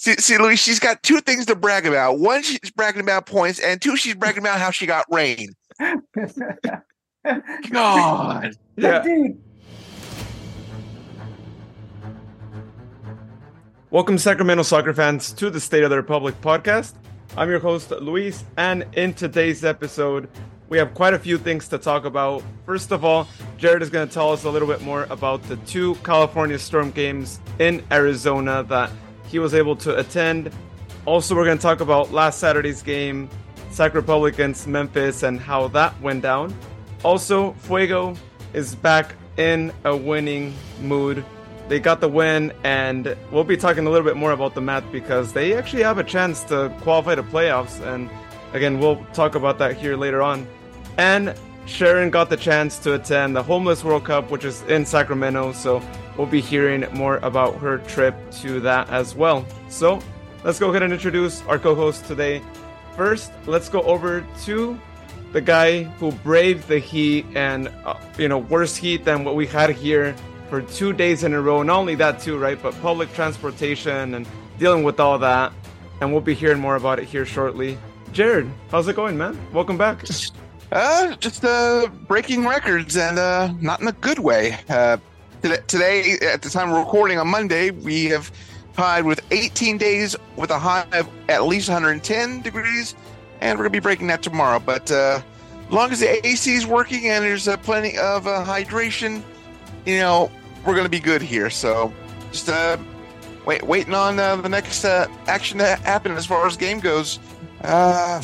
See, see, Luis, she's got two things to brag about. One, she's bragging about points, and two, she's bragging about how she got rain. God. Yeah. Dude, Welcome, Sacramento soccer fans, to the State of the Republic podcast. I'm your host, Luis, and in today's episode, we have quite a few things to talk about. First of all, Jared is going to tell us a little bit more about the two California Storm games in Arizona that he was able to attend. Also, we're going to talk about last Saturday's game, Sac Republic against Memphis, and how that went down. Also, Fuego is back in a winning mood they got the win, and we'll be talking a little bit more about the math because they actually have a chance to qualify to playoffs. And again, we'll talk about that here later on. And Sharon got the chance to attend the Homeless World Cup, which is in Sacramento. So we'll be hearing more about her trip to that as well. So let's go ahead and introduce our co host today. First, let's go over to the guy who braved the heat and, uh, you know, worse heat than what we had here for two days in a row. Not only that, too, right? But public transportation and dealing with all that. And we'll be hearing more about it here shortly. Jared, how's it going, man? Welcome back. Uh, just uh, breaking records and uh, not in a good way. Uh, today, at the time of recording on Monday, we have tied with 18 days with a high of at least 110 degrees, and we're gonna be breaking that tomorrow. But uh, long as the AC is working and there's uh, plenty of uh, hydration, you know, we're gonna be good here. So just uh, wait, waiting on uh, the next uh, action to happen as far as game goes. Uh,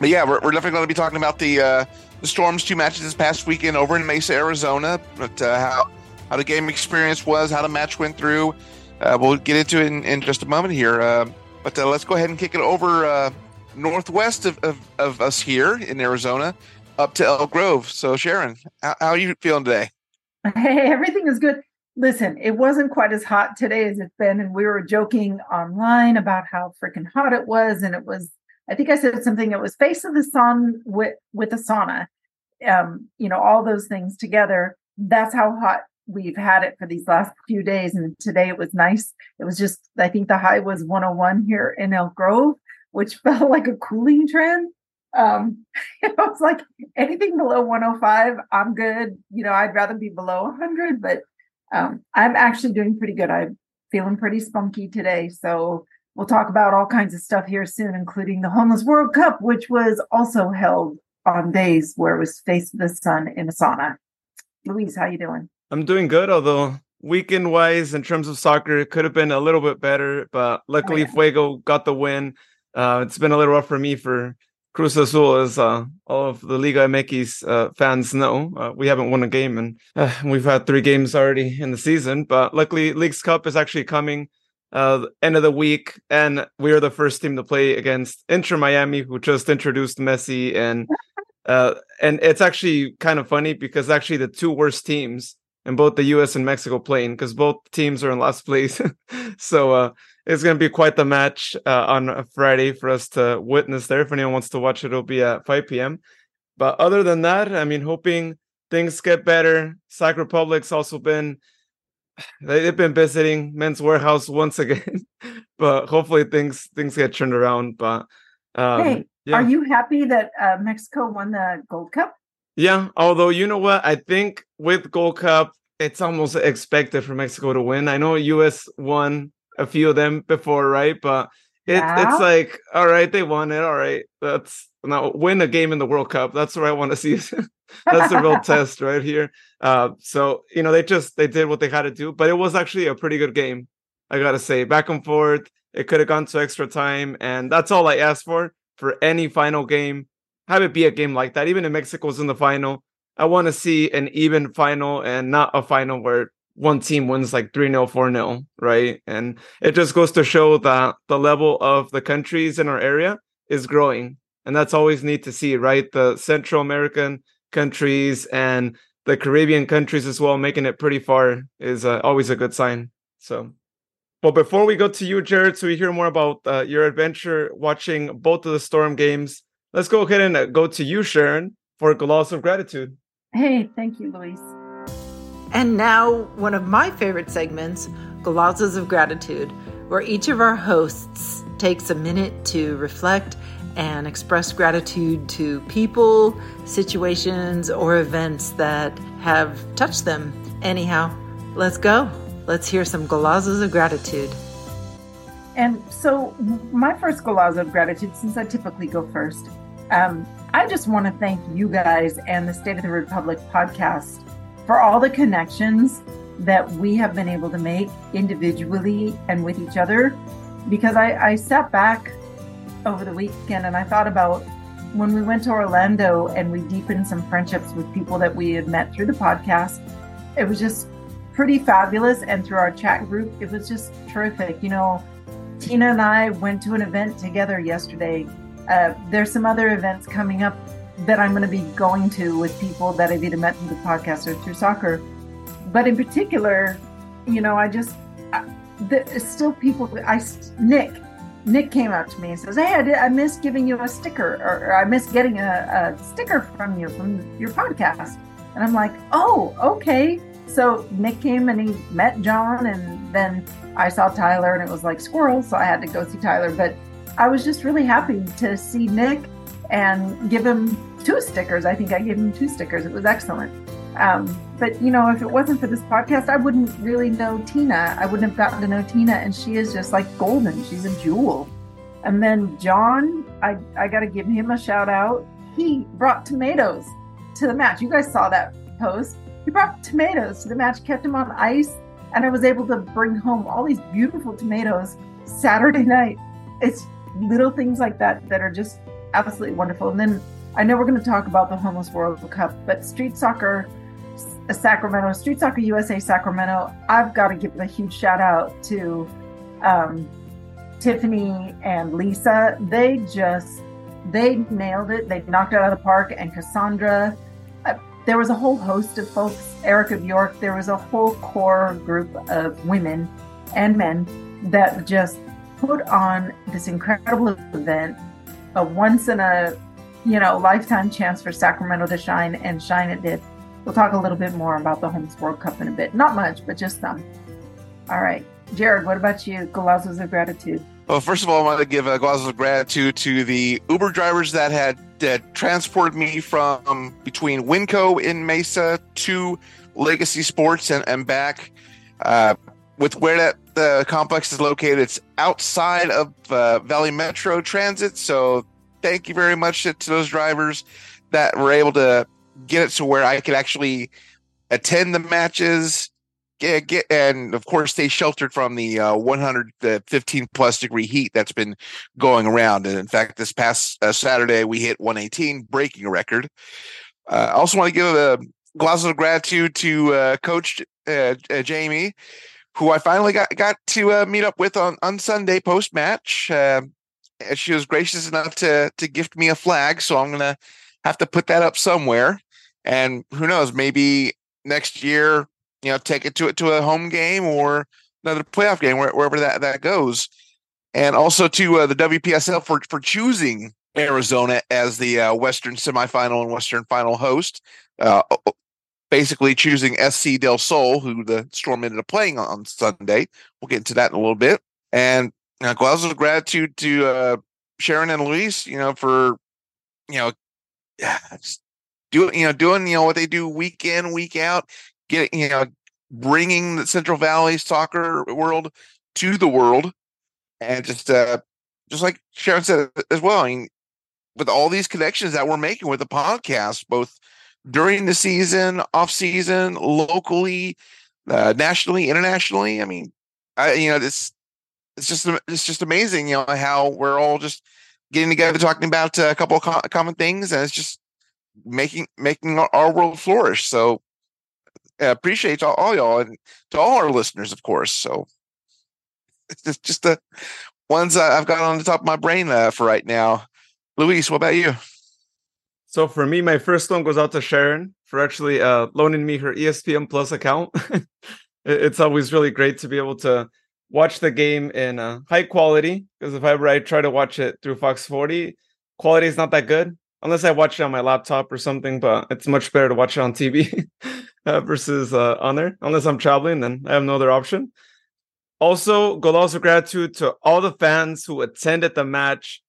but yeah, we're, we're definitely going to be talking about the uh, the Storms two matches this past weekend over in Mesa, Arizona. But how how the game experience was, how the match went through. Uh, we'll get into it in, in just a moment here. Uh, but uh, let's go ahead and kick it over uh, northwest of, of, of us here in Arizona, up to Elk Grove. So Sharon, how, how are you feeling today? hey, everything is good. Listen, it wasn't quite as hot today as it's been, and we were joking online about how freaking hot it was, and it was. I think I said something. It was face of the sun with with a sauna. Um, you know, all those things together. That's how hot we've had it for these last few days. And today it was nice. It was just, I think the high was 101 here in Elk Grove, which felt like a cooling trend. Um, it was like anything below 105, I'm good. You know, I'd rather be below 100, but um, I'm actually doing pretty good. I'm feeling pretty spunky today. So we'll talk about all kinds of stuff here soon, including the Homeless World Cup, which was also held on days where it was face the sun in a sauna. Luis, how you doing? I'm doing good, although weekend wise, in terms of soccer, it could have been a little bit better. But luckily, Oh, yeah. Fuego got the win. Uh, it's been a little rough for me for Cruz Azul, as uh, all of the Liga MX uh, fans know. Uh, we haven't won a game, and uh, we've had three games already in the season. But luckily, Leagues Cup is actually coming uh, end of the week, and we are the first team to play against Inter Miami, who just introduced Messi, and uh, and it's actually kind of funny because actually the two worst teams in both the U.S. and Mexico playing because both teams are in last place. so uh, it's going to be quite the match uh, on Friday for us to witness there. If anyone wants to watch it, it'll be at 5 p.m. But other than that, I mean, hoping things get better. Sac Republic's also been they've been visiting Men's Wearhouse once again, but hopefully things things get turned around. But um, hey, yeah. are you happy that uh, Mexico won the Gold Cup? Yeah, although you know what, I think with Gold Cup, it's almost expected for Mexico to win. I know US won a few of them before, right? But it, Yeah. it's like, all right, they won it. All right, that's now win a game in the World Cup. That's what I want to see. that's the real test right here. Uh, so you know, they just they did what they had to do, but it was actually a pretty good game. I gotta say, back and forth. It could have gone to extra time, and that's all I asked for for any final game have it be a game like that. Even if Mexico's in the final, I want to see an even final and not a final where one team wins like 3 0, 4 0, right? And it just goes to show that the level of the countries in our area is growing. And that's always neat to see, right? The Central American countries and the Caribbean countries as well, making it pretty far is uh, always a good sign. So, but before we go to you, Jared, so we hear more about uh, your adventure watching both of the Storm games, let's go ahead and uh, go to you, Sharon, for a Golazo of Gratitude. Hey, thank you, Luis. And now, one of my favorite segments, Golazos of Gratitude, where each of our hosts takes a minute to reflect and express gratitude to people, situations, or events that have touched them. Anyhow, let's go. Let's hear some golazos of gratitude. And so, my first golazo of gratitude, since I typically go first, um, I just want to thank you guys and the State of the Republic podcast for all the connections that we have been able to make individually and with each other. Because I, I sat back over the weekend and I thought about when we went to Orlando and we deepened some friendships with people that we had met through the podcast. It was just pretty fabulous. And through our chat group, it was just terrific. You know, Tina and I went to an event together yesterday. Uh, there's some other events coming up that I'm going to be going to with people that I've either met through the podcast or through soccer. But in particular, you know, I just, I, still people, I, Nick, Nick came up to me and says, Hey, I, did, I missed giving you a sticker, or, or I missed getting a, a sticker from you from your podcast. And I'm like, Oh, okay. So Nick came and he met John, and then I saw Tyler, and it was like squirrel, so I had to go see Tyler. But I was just really happy to see Nick and give him two stickers. I think I gave him two stickers. It was excellent. Um, but you know, if it wasn't for this podcast, I wouldn't really know Tina. I wouldn't have gotten to know Tina, and she is just like golden. She's a jewel. And then John, I I got to give him a shout out. He brought tomatoes to the match. You guys saw that post. He brought tomatoes to the match, kept them on ice, and I was able to bring home all these beautiful tomatoes Saturday night. It's little things like that that are just absolutely wonderful. And then I know we're going to talk about the Homeless World Cup, but street soccer Sacramento, Street Soccer USA Sacramento, I've got to give a huge shout out to um, Tiffany and Lisa. They just they nailed it. They knocked it out of the park. And Cassandra, uh, there was a whole host of folks. Erica York, there was a whole core group of women and men that just put on this incredible event, a once in a you know lifetime chance for Sacramento to shine, and shine it did. We'll talk a little bit more about the Homeless World Cup in a bit. Not much, but just some. All right. Jared, what about you? Golazos of gratitude. Well, first of all, I want to give a golazos of gratitude to the Uber drivers that had that transported me from between Winco in Mesa to Legacy Sports and, and back. Uh, with where that the complex is located, it's outside of uh, Valley Metro Transit. So thank you very much to, those drivers that were able to get it to where I could actually attend the matches, get, get and of course stay sheltered from the uh, 115 plus degree heat that's been going around. And in fact, this past uh, Saturday we hit 118, breaking a record. Uh, I also want to give a golazo of gratitude to uh, Coach uh, Jamie, who I finally got got to meet up with on on Sunday post match. she was gracious enough to to gift me a flag, so I'm gonna have to put that up somewhere. And who knows, maybe next year, you know, take it to it to a home game or another playoff game, wherever that, that goes. And also to uh, the WPSL for for choosing Arizona as the uh, Western semifinal and Western final host. Basically choosing SC Del Sol, who the Storm ended up playing on Sunday. We'll get into that in a little bit. And uh, of gratitude to uh, Sharon and Luis, you know, for you know, doing you know doing you know what they do week in week out getting you know bringing the central valley soccer world to the world and just uh just like sharon said as well i mean with all these connections that we're making with the podcast both during the season off season locally uh, nationally internationally i mean i you know it's it's just it's just amazing you know how we're all just getting together talking about uh, a couple of co- common things and it's just making making our world flourish. So I appreciate all, all y'all and to all our listeners, of course. So it's just, just the ones I've got on the top of my brain uh, for right now. Luis, what about you? So for me, my first one goes out to Sharon for actually uh, loaning me her ESPN Plus account. it's always really great to be able to watch the game in uh, high quality because if ever I try to watch it through Fox 40, quality is not that good unless I watch it on my laptop or something. But it's much better to watch it on TV uh, versus uh, on there. Unless I'm traveling, then I have no other option. Also, golazo gratitude to all the fans who attended the match.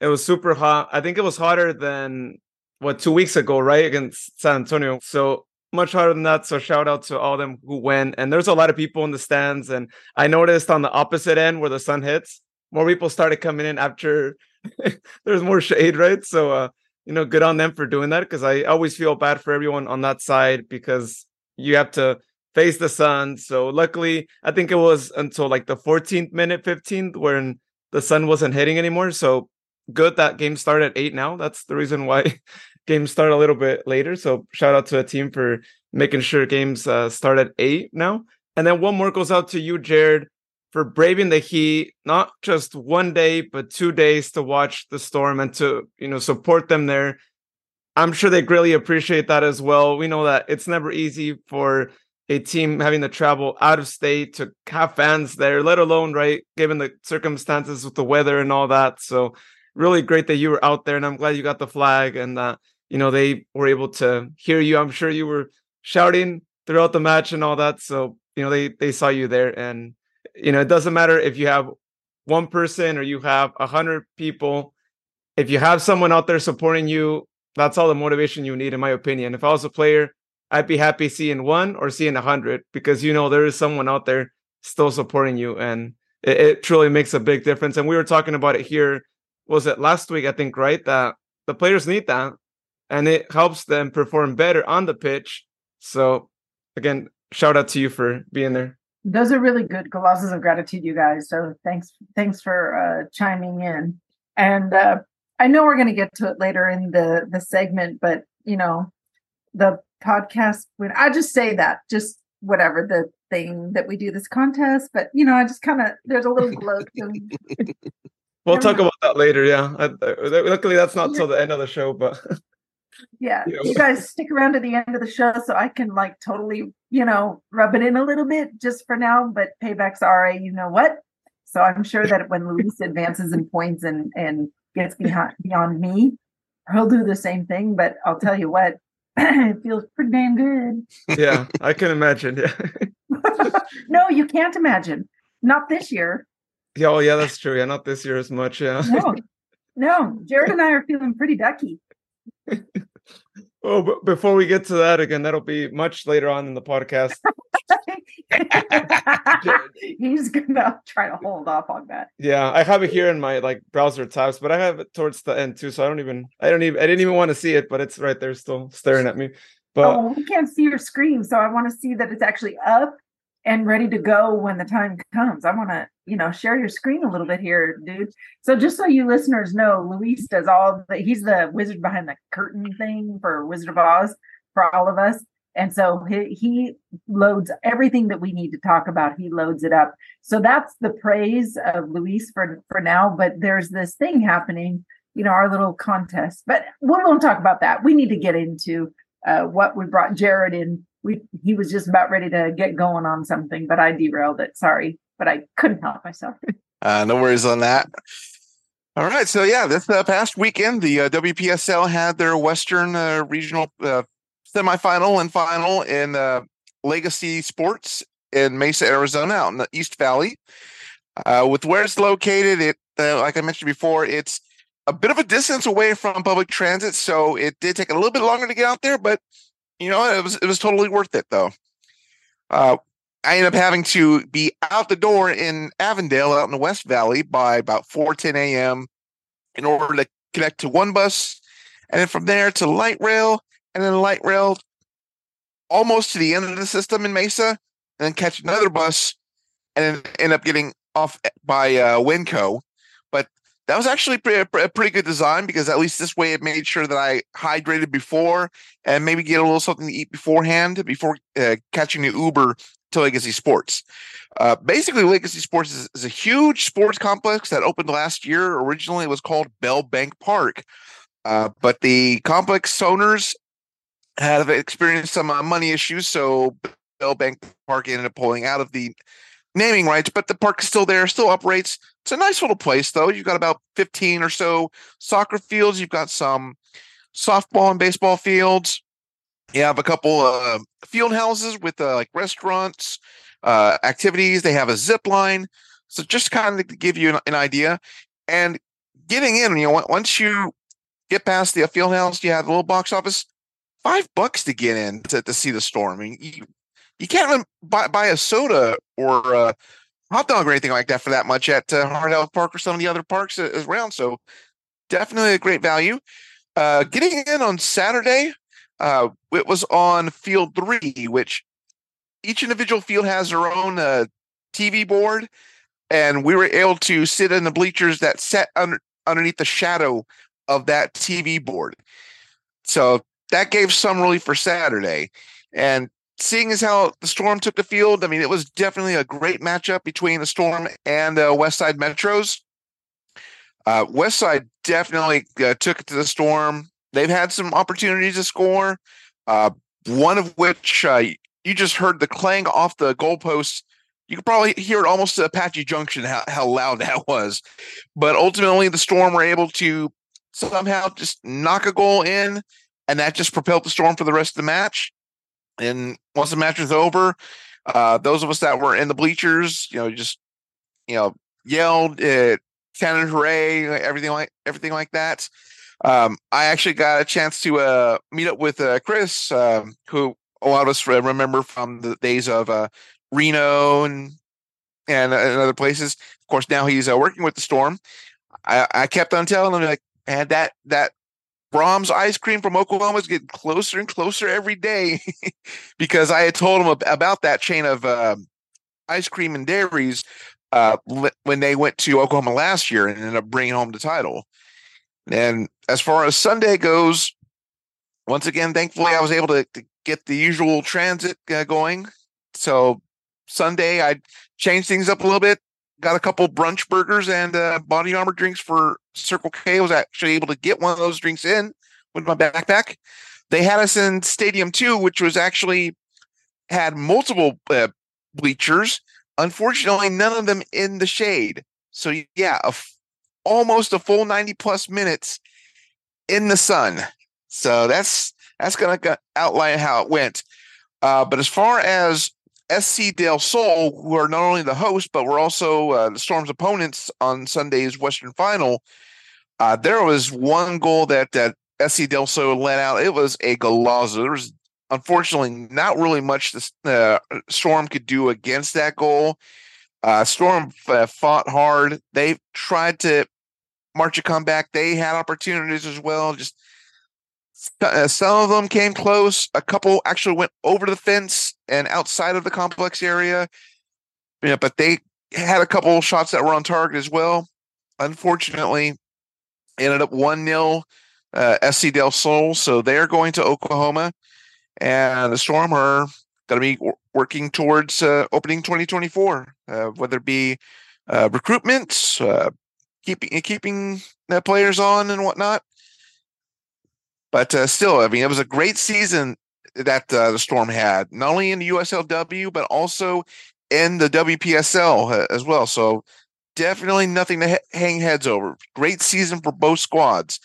It was super hot. I think it was hotter than what two weeks ago, right? Against San Antonio. So much harder than that. So shout out to all them who went. And there's a lot of people in the stands. And I noticed on the opposite end where the sun hits, more people started coming in after there's more shade, right? So uh, you know, good on them for doing that because I always feel bad for everyone on that side because you have to face the sun. So luckily, I think it was until like the 14th minute, 15th, when the sun wasn't hitting anymore. So good that games start at eight now. That's the reason why games start a little bit later. So shout out to a team for making sure games uh, start at eight now. And then one more goes out to you, Jared, for braving the heat, not just one day, but two days to watch the storm and to, you know, support them there. I'm sure they greatly appreciate that as well. We know that it's never easy for a team having to travel out of state to have fans there, let alone, right, given the circumstances with the weather and all that. So really great that you were out there and I'm glad you got the flag and that, you know, they were able to hear you. I'm sure you were shouting throughout the match and all that. So, you know, they they saw you there and you know, it doesn't matter if you have one person or you have a hundred people. If you have someone out there supporting you, that's all the motivation you need, in my opinion. If I was a player, I'd be happy seeing one or seeing a hundred because you know there is someone out there still supporting you, and it, it, truly makes a big difference. And we were talking about it here. Was it last week? I think right that the players need that, and it helps them perform better on the pitch. So again, shout out to you for being there those are really good golazos of gratitude, you guys. So thanks, thanks for uh, chiming in. And uh, I know we're going to get to it later in the the segment, but you know, the podcast. When I just say that, just whatever the thing that we do this contest, but you know, I just kind of there's a little gloat. we'll talk about that later. Yeah, I, luckily that's not till the end of the show, but. yeah you guys stick around to the end of the show so i can like totally you know rub it in a little bit just for now but paybacks are you know what? So i'm sure that when luis advances in points and and gets behind beyond me he'll do the same thing but i'll tell you what it feels pretty damn good. Yeah i can imagine yeah. No you can't imagine. Not this year yeah oh yeah that's true yeah not this year as much yeah no no jared and i are feeling pretty ducky oh, but before we get to that again, that'll be much later on in the podcast. He's gonna try to hold off on that. Yeah, I have it here in my like browser tabs, but I have it towards the end too. So I don't even, I don't even, I didn't even want to see it, but it's right there, still staring at me. But oh, we can't see your screen, so I want to see that it's actually up and ready to go when the time comes. I want to, you know, share your screen a little bit here, dude. So just so you listeners know, Luis does all the he's the wizard behind the curtain thing for Wizard of Oz for all of us. And so he, he loads everything that we need to talk about. He loads it up. So that's the praise of Luis for for now. But there's this thing happening, you know, our little contest. But we won't talk about that. We need to get into uh, what we brought Jared in we he was just about ready to get going on something, but I derailed it. Sorry, but I couldn't help myself. Uh, no worries on that. All right, so yeah, this uh, past weekend, the uh, WPSL had their Western uh, Regional uh, semifinal and final in uh, Legacy Sports in Mesa, Arizona, out in the East Valley. With where it's located, it like I mentioned before, it's a bit of a distance away from public transit, so it did take a little bit longer to get out there, but you know, it was it was totally worth it though. Uh, I ended up having to be out the door in Avondale, out in the West Valley, by about four ten a.m. in order to connect to one bus, and then from there to light rail, and then light rail almost to the end of the system in Mesa, and then catch another bus, and then end up getting off by uh, Winco that was actually a pretty good design because at least this way it made sure that I hydrated before and maybe get a little something to eat beforehand before uh, catching the Uber to Legacy Sports. Uh, basically, Legacy Sports is, is, a huge sports complex that opened last year. Originally, it was called Bell Bank Park, uh, but the complex owners have experienced some uh, money issues, so Bell Bank Park ended up pulling out of the naming rights, but the park is still there, still operates. It's a nice little place, though. You've got about 15 or so soccer fields. You've got some softball and baseball fields. You have a couple uh, field houses with uh, like restaurants, uh, activities. They have a zip line. So just kind of to give you an, an idea. And getting in, you know, once you get past the field house, you have the little box office, five bucks to get in to, to see the storm. I mean, you, you can't even buy, buy a soda or a hot dog or anything like that for that much at uh, Hard Park or some of the other parks around. So definitely a great value. Uh, getting in on Saturday, uh, it was on field three, which each individual field has their own uh, TV board, and we were able to sit in the bleachers that sat under, underneath the shadow of that TV board. So that gave some relief for Saturday. And seeing as how the Storm took the field, I mean, it was definitely a great matchup between the Storm and uh, West Side Metros. Uh, West Side definitely uh, took it to the Storm. They've had some opportunities to score, uh, one of which uh, you just heard the clang off the goalposts. You could probably hear it almost to Apache Junction, how, how loud that was. But ultimately, the Storm were able to somehow just knock a goal in, and that just propelled the Storm for the rest of the match. And once the match was over, uh, those of us that were in the bleachers, you know, just you know, yelled, uh, Cannon Hooray, everything like everything like that. Um, I actually got a chance to uh, meet up with uh, Chris, um, who a lot of us remember from the days of uh, Reno and, and, uh, and other places. Of course, now he's uh, working with the Storm. I, I kept on telling him like, man, that that Braum's ice cream from Oklahoma is getting closer and closer every day because I had told him about that chain of um, ice cream and dairies uh, when they went to Oklahoma last year and ended up bringing home the title. And as far as Sunday goes, once again, thankfully, I was able to, to get the usual transit uh, going. So Sunday, I changed things up a little bit. Got a couple brunch burgers and uh, body armor drinks for Circle K. I was actually able to get one of those drinks in with my backpack. They had us in Stadium 2, which was actually had multiple uh, bleachers Unfortunately, none of them in the shade. So yeah, a f- almost a full 90 plus minutes in the sun. So that's that's going to outline how it went. Uh, but as far as SC Del Sol, who are not only the host, but were also uh, the Storm's opponents on Sunday's Western Final, uh, there was one goal that that SC Del Sol let out. It was a golazo. There was unfortunately, not really much the uh, Storm could do against that goal. Uh, Storm uh, fought hard. They tried to march a comeback. They had opportunities as well. Just some of them came close. A couple actually went over the fence and outside of the complex area. Yeah, but they had a couple shots that were on target as well. Unfortunately, ended up 1 0 uh, SC Del Sol. So they're going to Oklahoma and the Storm are going to be working towards uh, opening 2024, uh, whether it be uh, recruitment, uh, keeping keeping the players on and whatnot. But uh, still, I mean, it was a great season that uh, the Storm had, not only in the USLW but also in the WPSL as well. So definitely nothing to ha- hang heads over. Great season for both squads.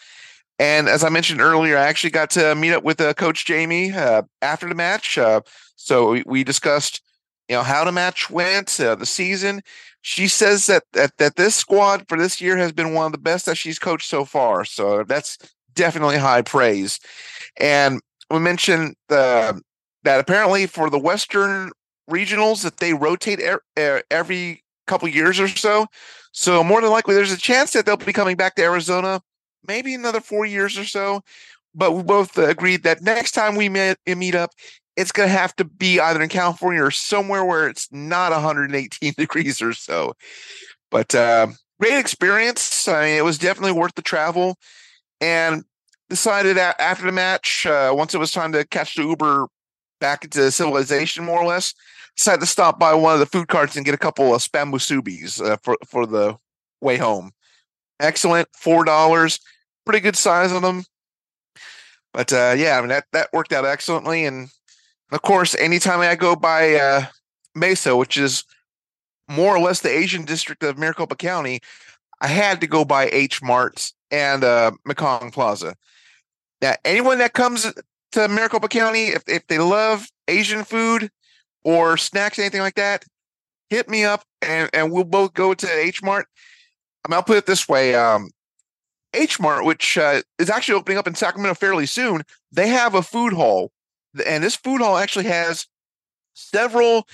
And as I mentioned earlier, I actually got to meet up with uh, Coach Jamie uh, after the match. Uh, so we, we, discussed, you know, how the match went, uh, the season. She says that, that that this squad for this year has been one of the best that she's coached so far. So that's definitely high praise. And we mentioned that apparently for the Western regionals that they rotate er- every couple years or so. So more than likely, there's a chance that they'll be coming back to Arizona maybe another four years or so. But we both agreed that next time we meet, meet up, it's going to have to be either in California or somewhere where it's not 118 degrees or so. But uh, great experience. I mean, it was definitely worth the travel. And decided after the match, uh, once it was time to catch the Uber back into civilization, more or less, decided to stop by one of the food carts and get a couple of spam musubis uh, for for the way home. Excellent, four dollars pretty good size on them. But uh, yeah, I mean that that worked out excellently. And of course, anytime I go by uh, Mesa, which is more or less the Asian district of Maricopa County, I had to go by H Marts and uh, Mekong Plaza. Now, anyone that comes to Maricopa County, if, if they love Asian food, or snacks, anything like that, hit me up and, and we'll both go to H Mart. I mean, I'll put it this way. Um, H Mart, which uh, is actually opening up in Sacramento fairly soon, they have a food hall. And this food hall actually has several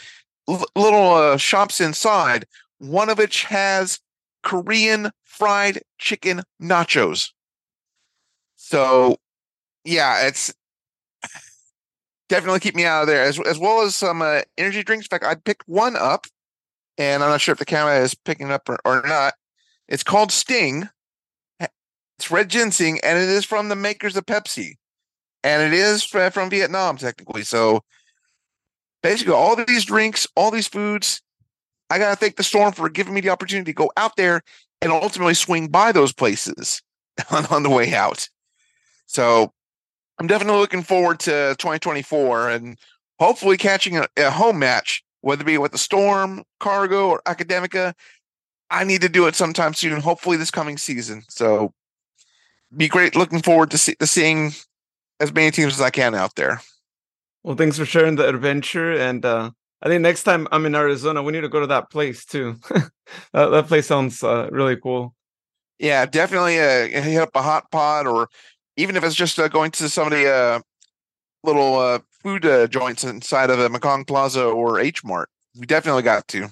l- little uh, shops inside, one of which has Korean fried chicken nachos. So, yeah, it's definitely keep me out of there, as as well as some uh, energy drinks. In fact, I picked one up, and I'm not sure if the camera is picking it up or, or not. It's called Sting. It's red ginseng, and it is from the makers of Pepsi, and it is from, from Vietnam technically. So, basically, all these drinks, all these foods, I gotta thank the storm for giving me the opportunity to go out there and ultimately swing by those places on, on the way out. So I'm definitely looking forward to 2024 and hopefully catching a, a, home match, whether it be with the Storm, Cargo, or Academica. I need to do it sometime soon, hopefully this coming season. So be great. Looking forward to, see, to seeing as many teams as I can out there. Well, thanks for sharing the adventure. And uh, I think next time I'm in Arizona, we need to go to that place too. that, that, place sounds uh, really cool. Yeah, definitely uh, hit up a hot pot or even if it's just uh, going to some of the uh, little uh, food uh, joints inside of a Mekong Plaza or H Mart. We definitely got to.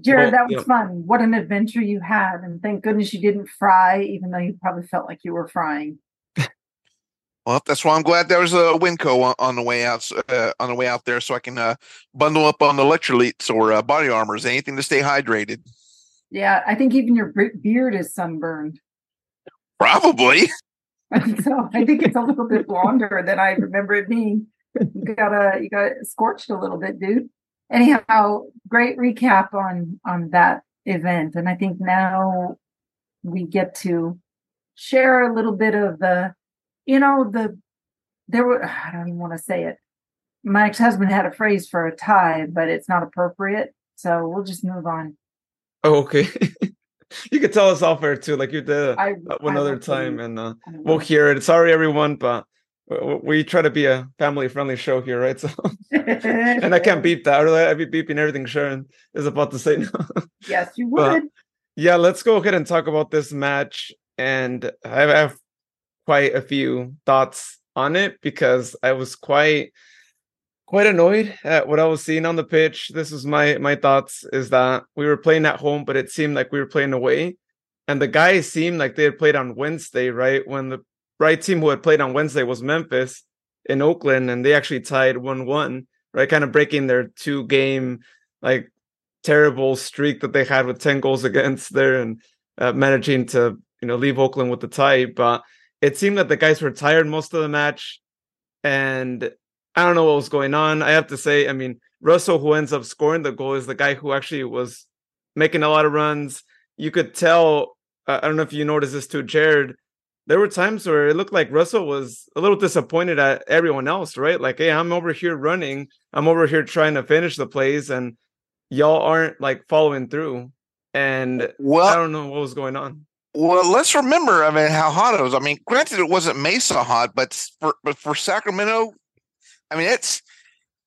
Jared, that was yeah. fun. What an adventure you had, and thank goodness you didn't fry, even though you probably felt like you were frying. Well, that's why I'm glad there was a Winco on, on the way out uh, on the way out there, so I can uh, bundle up on the electrolytes or uh, body armors, anything to stay hydrated. Yeah, I think even your beard is sunburned. Probably. I think so I think it's a little bit longer than I remember it being. You got a you got scorched a little bit, dude. Anyhow, great recap on on that event, and I think now we get to share a little bit of the, you know, the there were I don't even want to say it. My ex husband had a phrase for a tie, but it's not appropriate, so we'll just move on. Oh, okay. you could tell us off air too, like you did I, one other time, and uh, we'll hear it. Sorry, everyone, but we try to be a family friendly show here, right? So, and I can't beep that. I'd be beeping everything Sharon is about to say. yes, you would. But, yeah, let's go ahead and talk about this match, and I have quite a few thoughts on it because I was quite quite annoyed at what I was seeing on the pitch. This is my my thoughts is that we were playing at home, but it seemed like we were playing away. And the guys seemed like they had played on Wednesday, right? When the right team who had played on Wednesday was Memphis in Oakland, and they actually tied 1-1, right? Kind of breaking their two game like terrible streak that they had with 10 goals against there and uh, managing to, you know, leave Oakland with the tie. But it seemed that the guys were tired most of the match. And I don't know what was going on. I have to say, I mean, Russell, who ends up scoring the goal, is the guy who actually was making a lot of runs. You could tell. Uh, I don't know if you noticed this too, Jared. There were times where it looked like Russell was a little disappointed at everyone else, right? Like, hey, I'm over here running, I'm over here trying to finish the plays, and y'all aren't like following through. And well, I don't know what was going on. Well, let's remember, I mean, how hot it was. I mean, granted, it wasn't Mesa hot, but for but for Sacramento, I mean, it's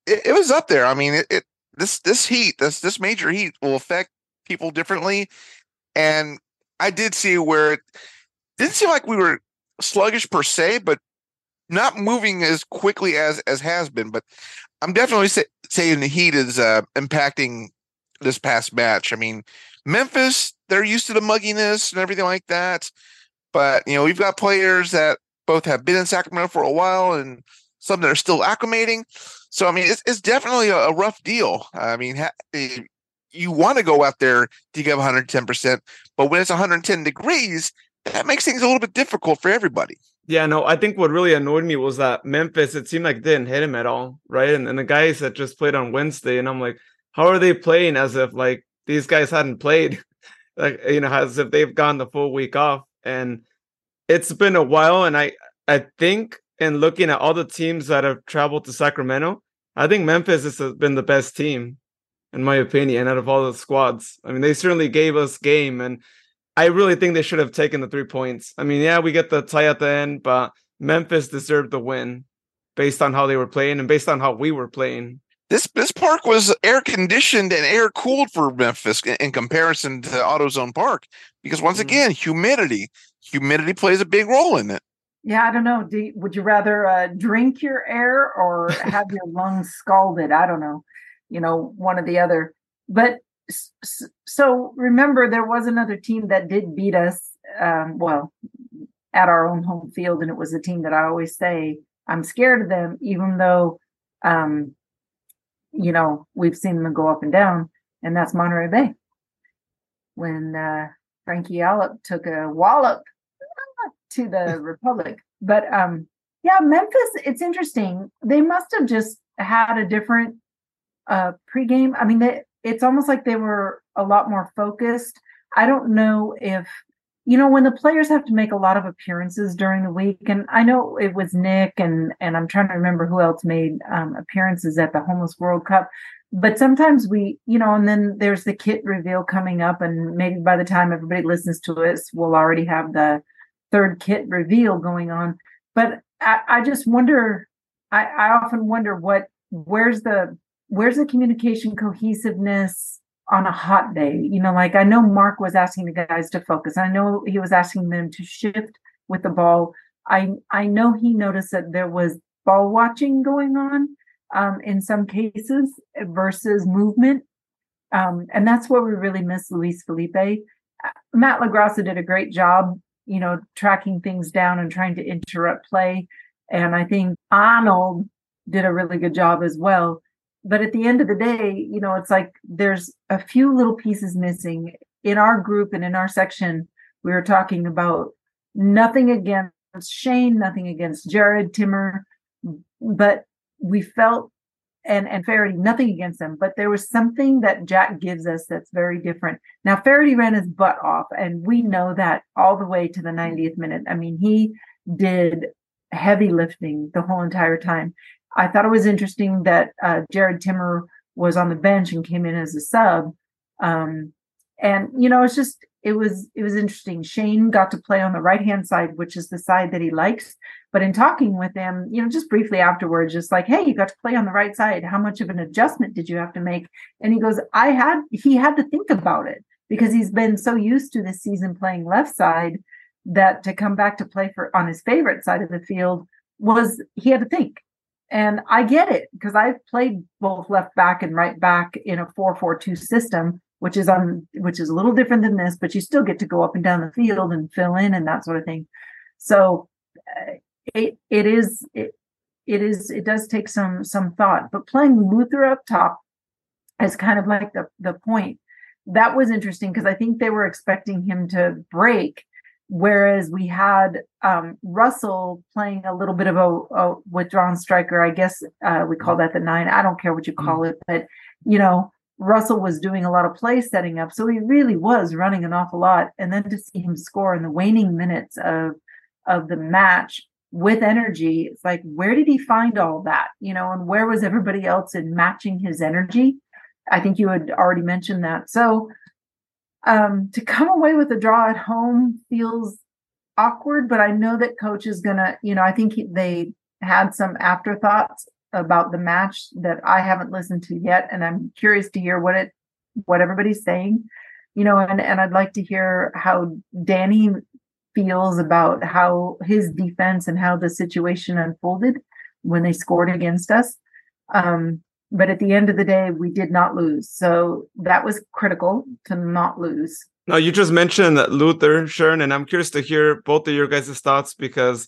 it, it was up there. I mean, it, it this this heat, this this major heat will affect people differently. And I did see where it didn't seem like we were sluggish per se, but not moving as quickly as as has been. But I'm definitely say, saying the heat is uh, impacting this past match. I mean, Memphis, they're used to the mugginess and everything like that. But you know, we've got players that both have been in Sacramento for a while and some that are still acclimating. So I mean, it's, it's definitely a, rough deal. I mean, ha- eh, you want to go out there to give 110 percent, but when it's 110 degrees, that makes things a little bit difficult for everybody. Yeah, no, I think what really annoyed me was that Memphis, it seemed like didn't hit him at all, right? And, and the guys that just played on Wednesday, and I'm like, how are they playing as if like these guys hadn't played, like you know, as if they've gone the full week off? And it's been a while, and I I think in looking at all the teams that have traveled to Sacramento, I think Memphis has been the best team, in my opinion, out of all the squads. I mean, they certainly gave us game, and I really think they should have taken the three points. I mean, yeah, we get the tie at the end, but Memphis deserved the win based on how they were playing and based on how we were playing. This this park was air conditioned and air cooled for Memphis in, in comparison to AutoZone Park because once Mhm. again, humidity humidity plays a big role in it. Yeah, I don't know. Do, you- would you rather uh, drink your air or have your lungs scalded? I don't know. You know, one or the other. But so remember, there was another team that did beat us. Um, well, at our own home field, and it was a team that I always say I'm scared of them, even though, um, you know, we've seen them go up and down, and that's Monterey Bay. When uh, Frankie Yallop took a wallop to the Republic. But um yeah, Memphis, it's interesting. They must have just had a different uh pregame. I mean, they, it's almost like they were a lot more focused. I don't know if you know when the players have to make a lot of appearances during the week and I know it was Nick and and I'm trying to remember who else made um appearances at the Homeless World Cup but sometimes we you know and then there's the kit reveal coming up and maybe by the time everybody listens to us we'll already have the third kit reveal going on. But I, I just wonder, I, I often wonder what where's the where's the communication cohesiveness on a hot day? You know, like I know Mark was asking the guys to focus. I know he was asking them to shift with the ball. I I know he noticed that there was ball watching going on um, in some cases versus movement. Um, and that's where we really miss Luis Felipe. Uh, Matt LaGrassa did a great job you know, tracking things down and trying to interrupt play. And I think Arnold did a really good job as well. But at the end of the day, you know, it's like there's a few little pieces missing. In our group and in our section, we were talking about nothing against Shane, nothing against Jared Timmer, but we felt and and Faraday, nothing against them, but there was something that Jack gives us that's very different. Now Faraday ran his butt off, and we know that all the way to the 90th minute. I mean, he did heavy lifting the whole entire time. I thought it was interesting that uh, Jared Timmer was on the bench and came in as a sub. Um, and you know, it's just it was it was interesting. Shane got to play on the right hand side, which is the side that he likes. But in talking with him, you know, just briefly afterwards, just like, hey, you got to play on the right side. How much of an adjustment did you have to make? And he goes, I had he had to think about it because he's been so used to this season playing left side that to come back to play for on his favorite side of the field was he had to think. And I get it because I've played both left back and right back in a 4-4-2 system, which is on which is a little different than this, but you still get to go up and down the field and fill in and that sort of thing. So uh, it it is it, it is it does take some some thought, but playing Luther up top is kind of like the the point. That was interesting because I think they were expecting him to break whereas we had um, Russell playing a little bit of a, a withdrawn striker. I guess uh, we call that the nine. I don't care what you call it, but you know, Russell was doing a lot of play setting up, so he really was running an awful lot. And then to see him score in the waning minutes of of the match with energy, it's like where did he find all that? You know, and where was everybody else in matching his energy? I think you had already mentioned that. So um, to come away with a draw at home feels awkward, but I know that coach is gonna, you know, I think he, they had some afterthoughts about the match that I haven't listened to yet, and I'm curious to hear what it, what everybody's saying, you know, and and I'd like to hear how Danny feels about how his defense and how the situation unfolded when they scored against us. Um, but at the end of the day, we did not lose. So that was critical to not lose. Now, you just mentioned Luther, Sharon, and I'm curious to hear both of your guys' thoughts because,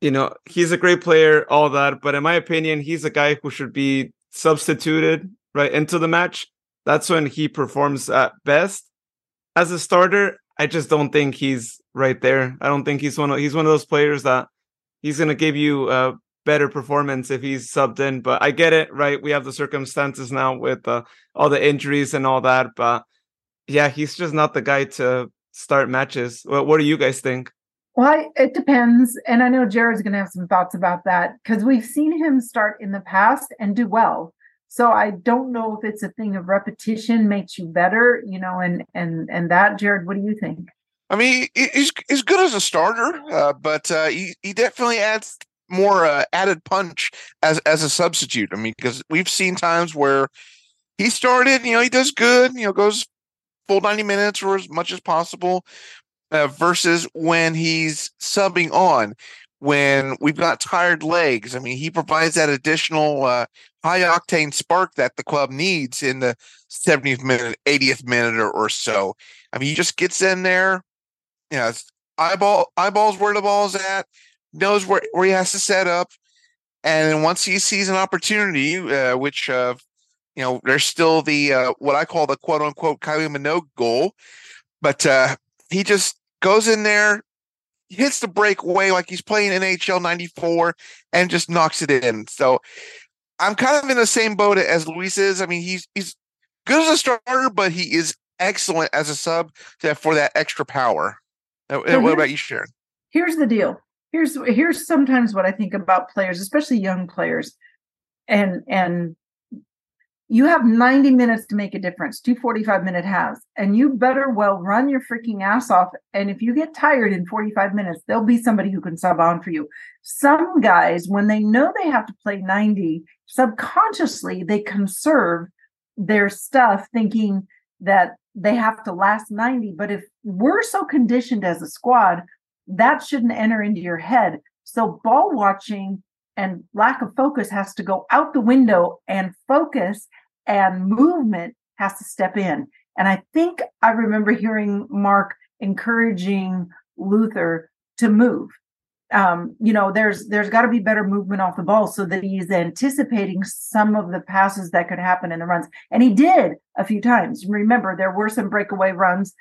you know, he's a great player, all that. But in my opinion, he's a guy who should be substituted right into the match. That's when he performs at best. As a starter, I just don't think he's right there. I don't think he's one of he's one of those players that he's gonna give you a better performance if he's subbed in. But I get it, right? We have the circumstances now with uh, all the injuries and all that. But yeah, he's just not the guy to start matches. What, what do you guys think? Well, I, it depends. And I know Jared's going to have some thoughts about that because we've seen him start in the past and do well. So I don't know if it's a thing of repetition makes you better, you know, and and and that, Jared, what do you think? I mean, he's he's good as a starter, uh, but uh, he he definitely adds more uh, added punch as as a substitute. I mean, because we've seen times where he started, you know, he does good, you know, goes full 90 minutes or as much as possible, uh, versus when he's subbing on, when we've got tired legs. I mean, he provides that additional uh, high octane spark that the club needs in the 70th minute, 80th minute or, or so. I mean, he just gets in there, you know, eyeball eyeballs where the ball's at, knows where, where he has to set up. And then once he sees an opportunity, uh, which uh, you know, there's still the uh, what I call the quote unquote Kylie Minogue goal, but uh, he just goes in there, hits the breakaway like he's playing NHL '94, and just knocks it in. So I'm kind of in the same boat as Luis is. I mean, he's he's good as a starter, but he is excellent as a sub for that extra power. So what about you, Sharon? Here's the deal. Here's here's sometimes what I think about players, especially young players, and and you have 90 minutes to make a difference, two 45 minute halves, and you better well run your freaking ass off. And if you get tired in 45 minutes, there'll be somebody who can sub on for you. Some guys, when they know they have to play 90, subconsciously they conserve their stuff thinking that they have to last 90. But if we're so conditioned as a squad, that shouldn't enter into your head. So ball watching and lack of focus has to go out the window and focus and movement has to step in. And I think I remember hearing Mark encouraging Luther to move. Um, you know, there's there's got to be better movement off the ball so that he's anticipating some of the passes that could happen in the runs. And he did a few times. Remember, there were some breakaway runs.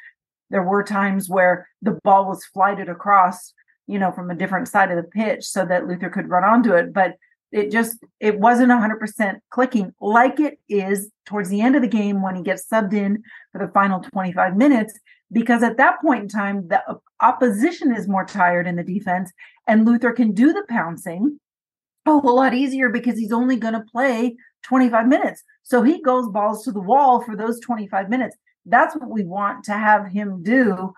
There were times where the ball was flighted across you know, from a different side of the pitch so that Luther could run onto it. But it just it wasn't 100% clicking like it is towards the end of the game when he gets subbed in for the final 25 minutes because at that point in time the opposition is more tired in the defense and Luther can do the pouncing a whole lot easier because he's only going to play 25 minutes so he goes balls to the wall for those 25 minutes that's what we want to have him do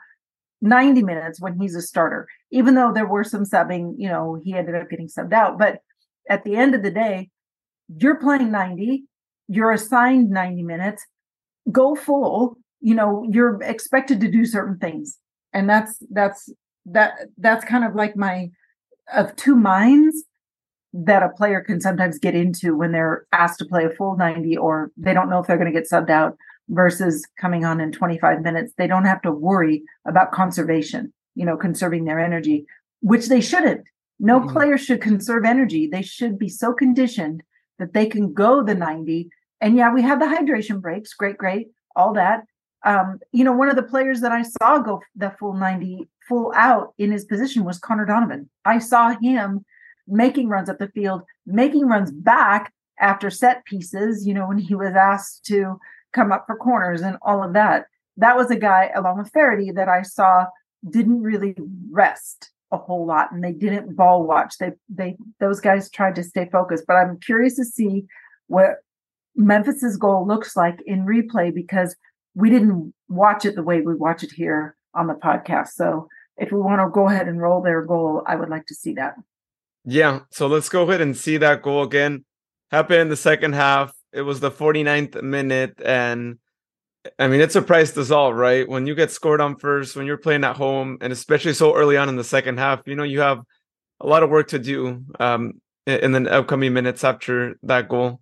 90 minutes when he's a starter, even though there were some subbing, you know, he ended up getting subbed out. But at the end of the day, you're playing 90, you're assigned 90 minutes, go full, you know, you're expected to do certain things. And that's, that's, that, that's kind of like my, of two minds that a player can sometimes get into when they're asked to play a full 90 or they don't know if they're going to get subbed out versus coming on in 25 minutes. They don't have to worry about conservation, you know, conserving their energy, which they shouldn't. No mm-hmm. player should conserve energy. They should be so conditioned that they can go the 90. And yeah, we had the hydration breaks. Great, great. All that. Um, you know, one of the players that I saw go the full 90 full out in his position was Connor Donovan. I saw him making runs up the field, making runs back after set pieces, you know, when he was asked to come up for corners and all of that. That was a guy along with Faraday that I saw didn't really rest a whole lot and they didn't ball watch. They they those guys tried to stay focused. But I'm curious to see what Memphis's goal looks like in replay because we didn't watch it the way we watch it here on the podcast. So if we want to go ahead and roll their goal, I would like to see that. Yeah. So let's go ahead and see that goal again. Happened in the second half. It was the 49th minute, and I mean, it surprised us all, right? When you get scored on first, when you're playing at home, and especially so early on in the second half, you know, you have a lot of work to do um, in the upcoming minutes after that goal.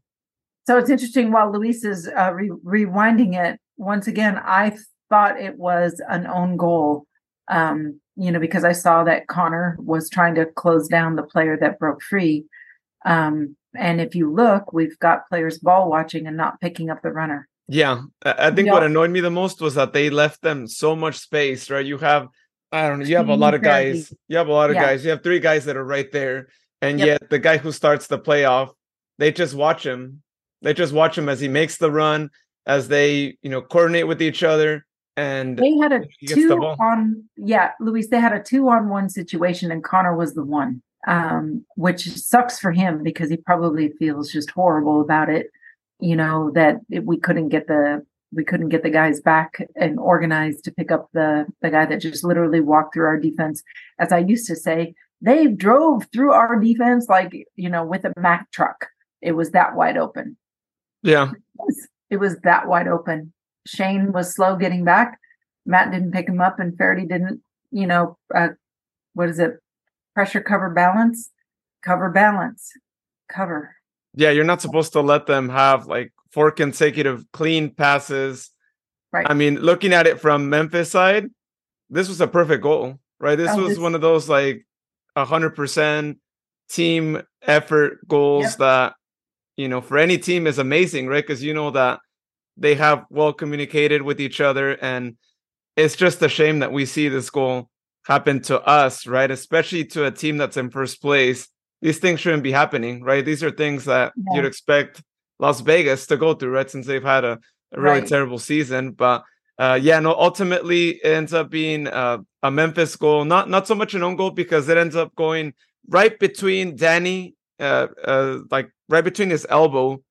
So it's interesting while Luis is uh, re- rewinding it, once again, I thought it was an own goal, um, you know, because I saw that Connor was trying to close down the player that broke free. Um, and if you look, we've got players ball watching and not picking up the runner. Yeah, I think what annoyed me the most was that they left them so much space. Right, you have I don't know, you have a lot of guys. You have a lot of yeah. guys. You have three guys that are right there, and yep. yet the guy who starts the playoff, they just watch him. They just watch him as he makes the run, as they you know coordinate with each other, and they had a two on. Yeah, Luis, they had a two on one situation, and Connor was the one um, which sucks for him because he probably feels just horrible about it. You know that it, we couldn't get the we couldn't get the guys back and organized to pick up the the guy that just literally walked through our defense. As I used to say, they drove through our defense like you know with a Mack truck. It was that wide open. Yeah, it was, it was that wide open. Shane was slow getting back. Matt didn't pick him up, and Feherty didn't. You know, uh, what is it? Pressure cover balance, cover balance, cover. Yeah, you're not supposed to let them have like four consecutive clean passes. Right. I mean, looking at it from Memphis side, this was a perfect goal, right? This Oh, was this- one of those like hundred percent team effort goals Yep. that you know for any team is amazing, right? Because you know that they have well communicated with each other, and it's just a shame that we see this goal happen to us, right? Especially to a team that's in first place. These things shouldn't be happening, right? These are things that Yeah. you'd expect Las Vegas to go through, right? Since they've had a, a really Right. terrible season. But uh, yeah, no, ultimately it ends up being uh, a Memphis goal, not not so much an own goal because it ends up going right between Danny, uh, uh, like right between his elbow.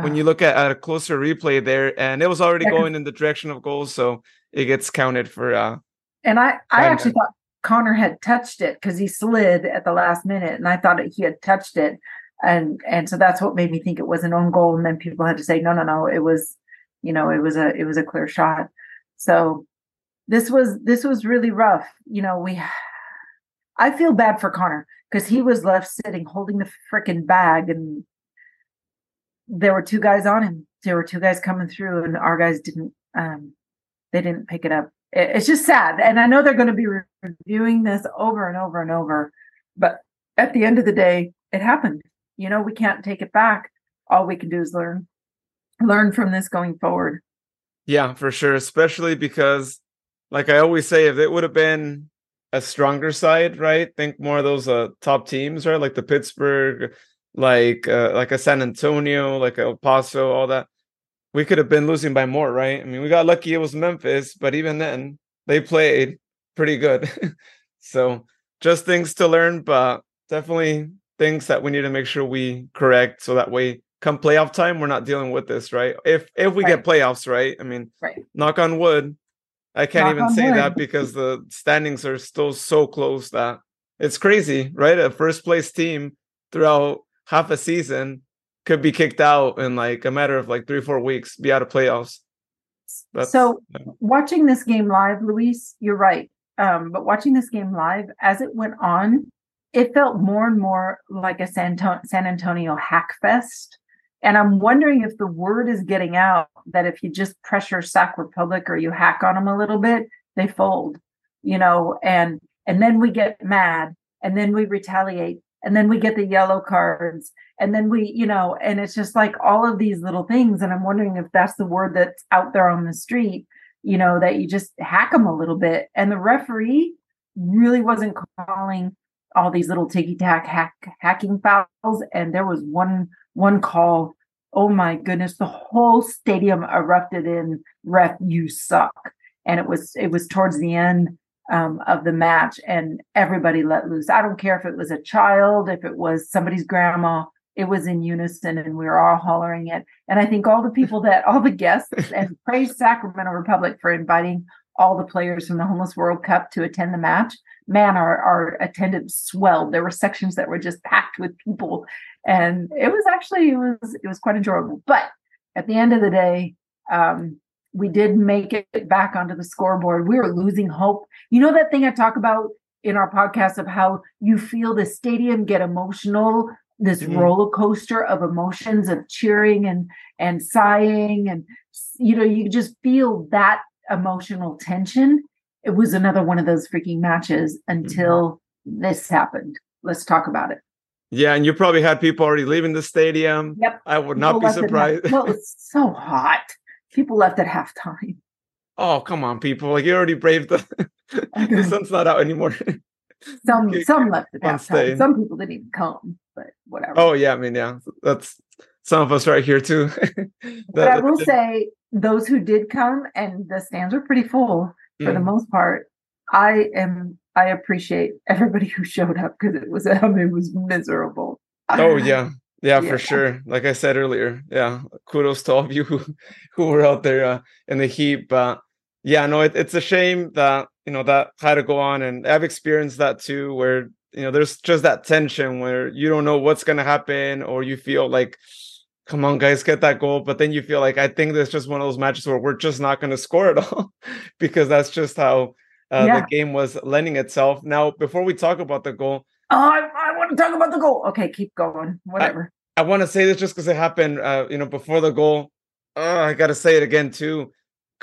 When you look at, at a closer replay there, and it was already going in the direction of goals, so it gets counted for. Uh, And I, I actually thought Connor had touched it because he slid at the last minute, and I thought he had touched it, and and so that's what made me think it was an own goal. And then people had to say, no, no, no, it was, you know, it was a it was a clear shot. So this was this was really rough. You know, we, I feel bad for Connor because he was left sitting holding the freaking bag, and there were two guys on him. There were two guys coming through, and our guys didn't. um they didn't pick it up. It- It's just sad, and I know they're going to be reviewing this over and over and over. But at the end of the day, it happened. You know, we can't take it back. All we can do is learn, learn from this going forward. Yeah, for sure. Especially because, like I always say, if it would have been a stronger side, right? Think more of those uh, top teams, right? Like the Pittsburgh, like uh, like a San Antonio, like El Paso, all that. We could have been losing by more, right? I mean, we got lucky it was Memphis, but even then, they played pretty good. so just things to learn, but definitely things that we need to make sure we correct so that way come playoff time we're not dealing with this right if if we get playoffs right i mean Right. knock on wood i can't Knock even say wood. that because the standings are still so close that it's crazy right a first place team throughout half a season could be kicked out in like a matter of like three four weeks be out of playoffs That's- so watching this game live, Luis, you're right. Um, but watching this game live as it went on, it felt more and more like a San, San Antonio hack fest. And I'm wondering if the word is getting out that if you just pressure Sac Republic or you hack on them a little bit, they fold, you know, and and then we get mad and then we retaliate and then we get the yellow cards and then we, you know, and it's just like all of these little things. And I'm wondering if that's the word that's out there on the street, you know, that you just hack them a little bit. And the referee really wasn't calling all these little ticky tack hack hacking fouls. And there was one one call. Oh my goodness, the whole stadium erupted in ref, you suck. And it was it was towards the end um, of the match, and everybody let loose. I don't care if it was a child, if it was somebody's grandma, it was in unison and we were all hollering it. And I think all the people that all the guests and praise Sacramento Republic for inviting all the players from the Homeless World Cup to attend the match. Man, our, our attendance swelled. There were sections that were just packed with people. And it was actually it was it was quite enjoyable. But at the end of the day, um, we did make it back onto the scoreboard. We were losing hope. You know that thing I talk about in our podcast of how you feel the stadium get emotional, this Mhm. roller coaster of emotions of cheering and and sighing and you know you just feel that emotional tension. It was another one of those freaking matches until this happened. Let's talk about it. yeah and you probably had people already leaving the stadium Yep. i would not People be left at half- surprised well, it's so hot. People left at halftime. oh come on people like you already braved the the sun's not out anymore Some Okay, some left at halftime. Some people didn't even come, but whatever. Oh yeah, I mean yeah, that's some of us right here too. but I will say those who did come and the stands were pretty full for the Mm. most part. I am I appreciate everybody who showed up because it was um, it was miserable. oh yeah, yeah, Yeah. for sure. Like I said earlier, yeah, kudos to all of you who who were out there uh, in the heat. But Yeah, no, it, it's a shame that you know that had to go on, and I've experienced that too, where you know there's just that tension where you don't know what's gonna happen, or you feel like, come on, guys, get that goal, but then you feel like I think there's just one of those matches where we're just not gonna score at all, because that's just how uh, yeah. the game was lending itself. Now, before we talk about the goal, oh, want to talk about the goal. Okay, keep going. Whatever. I, I want to say this just because it happened, uh, you know, before the goal. Oh, I got to say it again too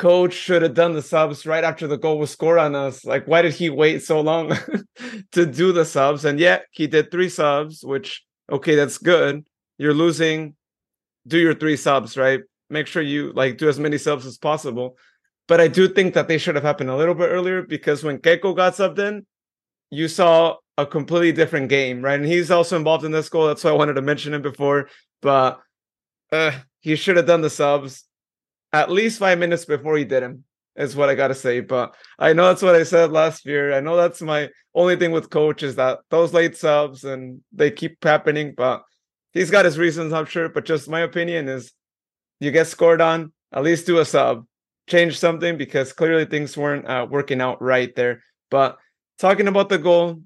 coach should have done the subs right after the goal was scored on us. Like, why did he wait so long to do the subs? And yet he did three subs, which okay, that's good. You're losing, do your three subs, right? Make sure you like do as many subs as possible. But I do think that they should have happened a little bit earlier because when Keiko got subbed in, you saw a completely different game, right? And he's also involved in this goal. That's why I wanted to mention him before. But uh, he should have done the subs at least five minutes before he did him is what I gotta say. But I know that's what I said last year. I know that's my only thing with coach is that those late subs and they keep happening. But he's got his reasons, I'm sure. But just my opinion is, you get scored on, at least do a sub, change something because clearly things weren't uh, working out right there. But talking about the goal,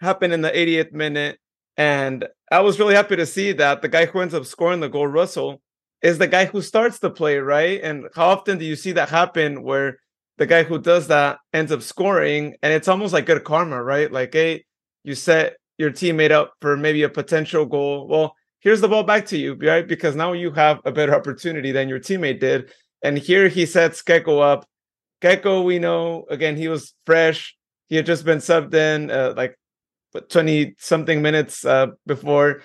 happened in the 88th minute, and I was really happy to see that the guy who ends up scoring the goal, Russell is the guy who starts the play, right? And how often do you see that happen where the guy who does that ends up scoring and it's almost like good karma, right? Like, hey, you set your teammate up for maybe a potential goal. Well, here's the ball back to you, right? Because now you have a better opportunity than your teammate did. And here he sets Keiko up. Keiko, we know, again, he was fresh. He had just been subbed in uh, like 20 something minutes uh, before.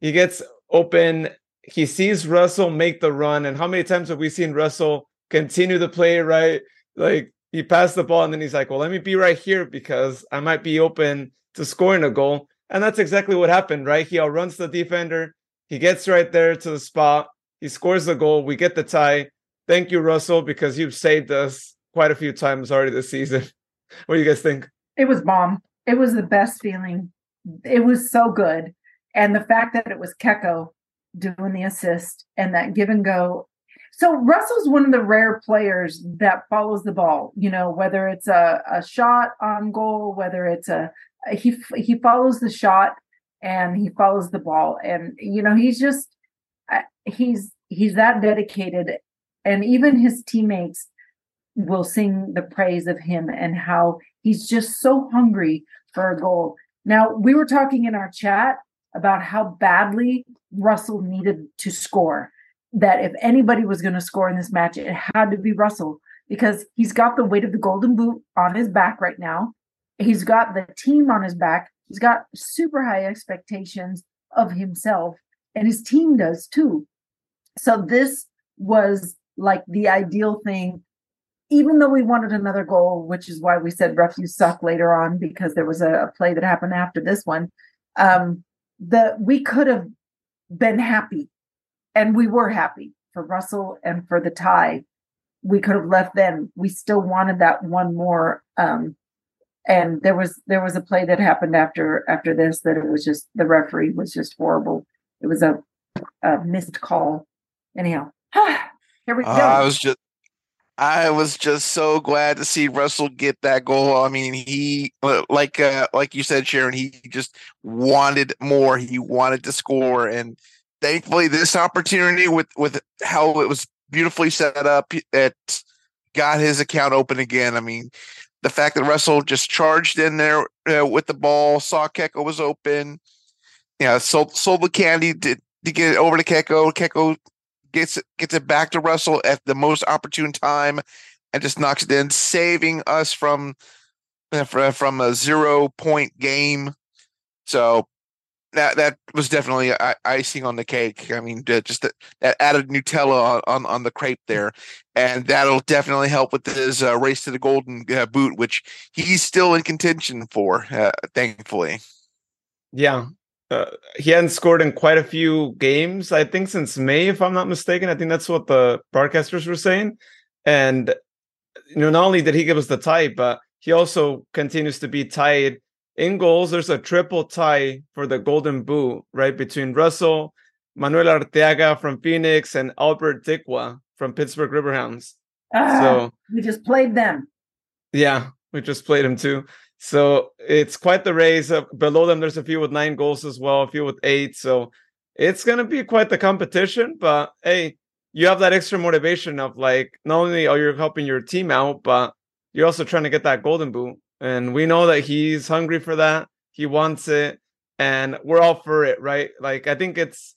He gets open he sees Russell make the run, and how many times have we seen Russell continue the play right? Like he passed the ball, and then he's like, "Well, let me be right here because I might be open to scoring a goal." And that's exactly what happened, right? He outruns the defender. He gets right there to the spot. He scores the goal. We get the tie. Thank you, Russell, because you've saved us quite a few times already this season. what do you guys think? It was bomb. It was the best feeling. It was so good. And the fact that it was Keiko doing the assist and that give and go. So Russell's one of the rare players that follows the ball, you know, whether it's a, a shot on goal, whether it's a he he follows the shot and he follows the ball and you know he's just uh, he's he's that dedicated and even his teammates will sing the praise of him and how he's just so hungry for a goal. Now, we were talking in our chat about how badly Russell needed to score. That if anybody was going to score in this match, it had to be Russell because he's got the weight of the golden boot on his back right now. He's got the team on his back. He's got super high expectations of himself, and his team does too. So this was like the ideal thing even though we wanted another goal, which is why we said refuse suck later on because there was a, a play that happened after this one. Um, the we could have been happy and we were happy for Russell and for the tie. We could have left then. We still wanted that one more. Um, and there was there was a play that happened after after this that it was just the referee was just horrible. It was a, a missed call. Anyhow, here we go. Uh, I was just I was just so glad to see Russell get that goal. I mean, he like uh, like you said, Sharon, he just wanted more. He wanted to score, and thankfully, this opportunity with with how it was beautifully set up, it got his account open again. I mean, the fact that Russell just charged in there uh, with the ball, saw Keiko was open, know, sold sold the candy to, to get it over to Keiko. Keiko gets gets it back to Russell at the most opportune time and just knocks it in, saving us from uh, from a zero point game. So that that was definitely icing on the cake. I mean, just that, that added Nutella on, on, on the crepe there, and that'll definitely help with his uh, race to the golden uh, boot, which he's still in contention for. Uh, thankfully, yeah, uh, he hadn't scored in quite a few games, I think, since May, if I'm not mistaken. I think that's what the broadcasters were saying. And you know, not only did he give us the tie, but he also continues to be tied in goals. There's a triple tie for the Golden Boot, right, between Russell, Manuel Arteaga from Phoenix, and Albert Dikwa from Pittsburgh Riverhounds. Ah, So we just played them. yeah, we just played them too. So it's quite the race. Uh, below them, there's a few with nine goals as well, a few with eight. So it's gonna be quite the competition. But hey, you have that extra motivation of like not only are you helping your team out, but you're also trying to get that golden boot. And we know that he's hungry for that. He wants it, and we're all for it, right? Like I think it's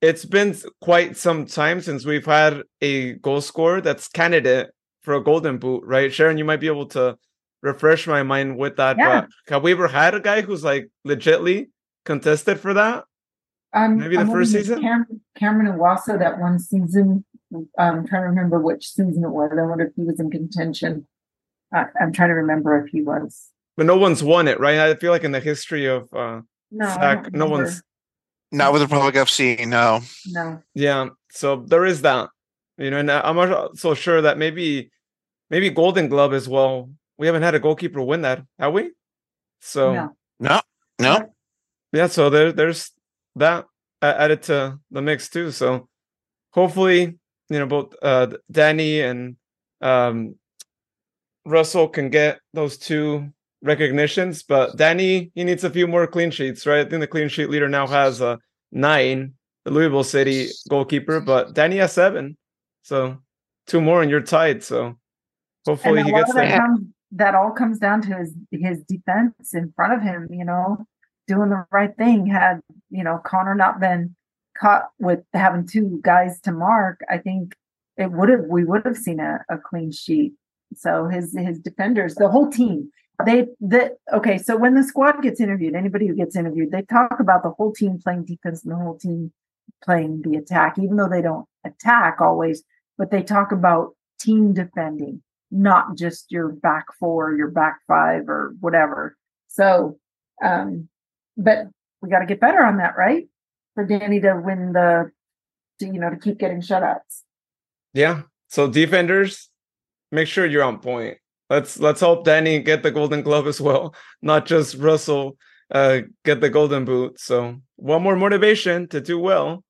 it's been quite some time since we've had a goal scorer that's candidate for a golden boot, right? Sharon, you might be able to refresh my mind with that. Yeah. But have we ever had a guy who's like legitly contested for that? Um, Maybe the I'm first season? Cam- Cameron Iwasa, that one season. I'm trying to remember which season it was. I wonder if he was in contention. I, I'm trying to remember if he was. But no one's won it, right? I feel like in the history of uh No, I no one's Not with the Republic FC, no. No. yeah. So there is that. You know, and I- I'm also sure that maybe maybe Golden Glove as well. We haven't had a goalkeeper win that, have we? So No. No, no. yeah so there there's that added to the mix too so hopefully you know both uh danny and um russell can get those two recognitions but danny he needs a few more clean sheets right i think the clean sheet leader now has a nine the louisville city goalkeeper but danny has seven so two more and you're tied so hopefully and he gets that, there comes, that all comes down to his his defense in front of him. You know, doing the right thing. Had you know Connor not been caught with having two guys to mark, I think it would have we would have seen a, a clean sheet. So his his defenders, the whole team, they that okay. So when the squad gets interviewed, anybody who gets interviewed, they talk about the whole team playing defense and the whole team playing the attack, even though they don't attack always, but they talk about team defending not just your back four, your back five, or whatever. So, um, but we got to get better on that, right? For Danny to win the, to, you know, to keep getting shutouts. Yeah. So defenders, make sure you're on point. Let's let's help Danny get the golden glove as well, not just Russell uh get the golden boot. So one more motivation to do well.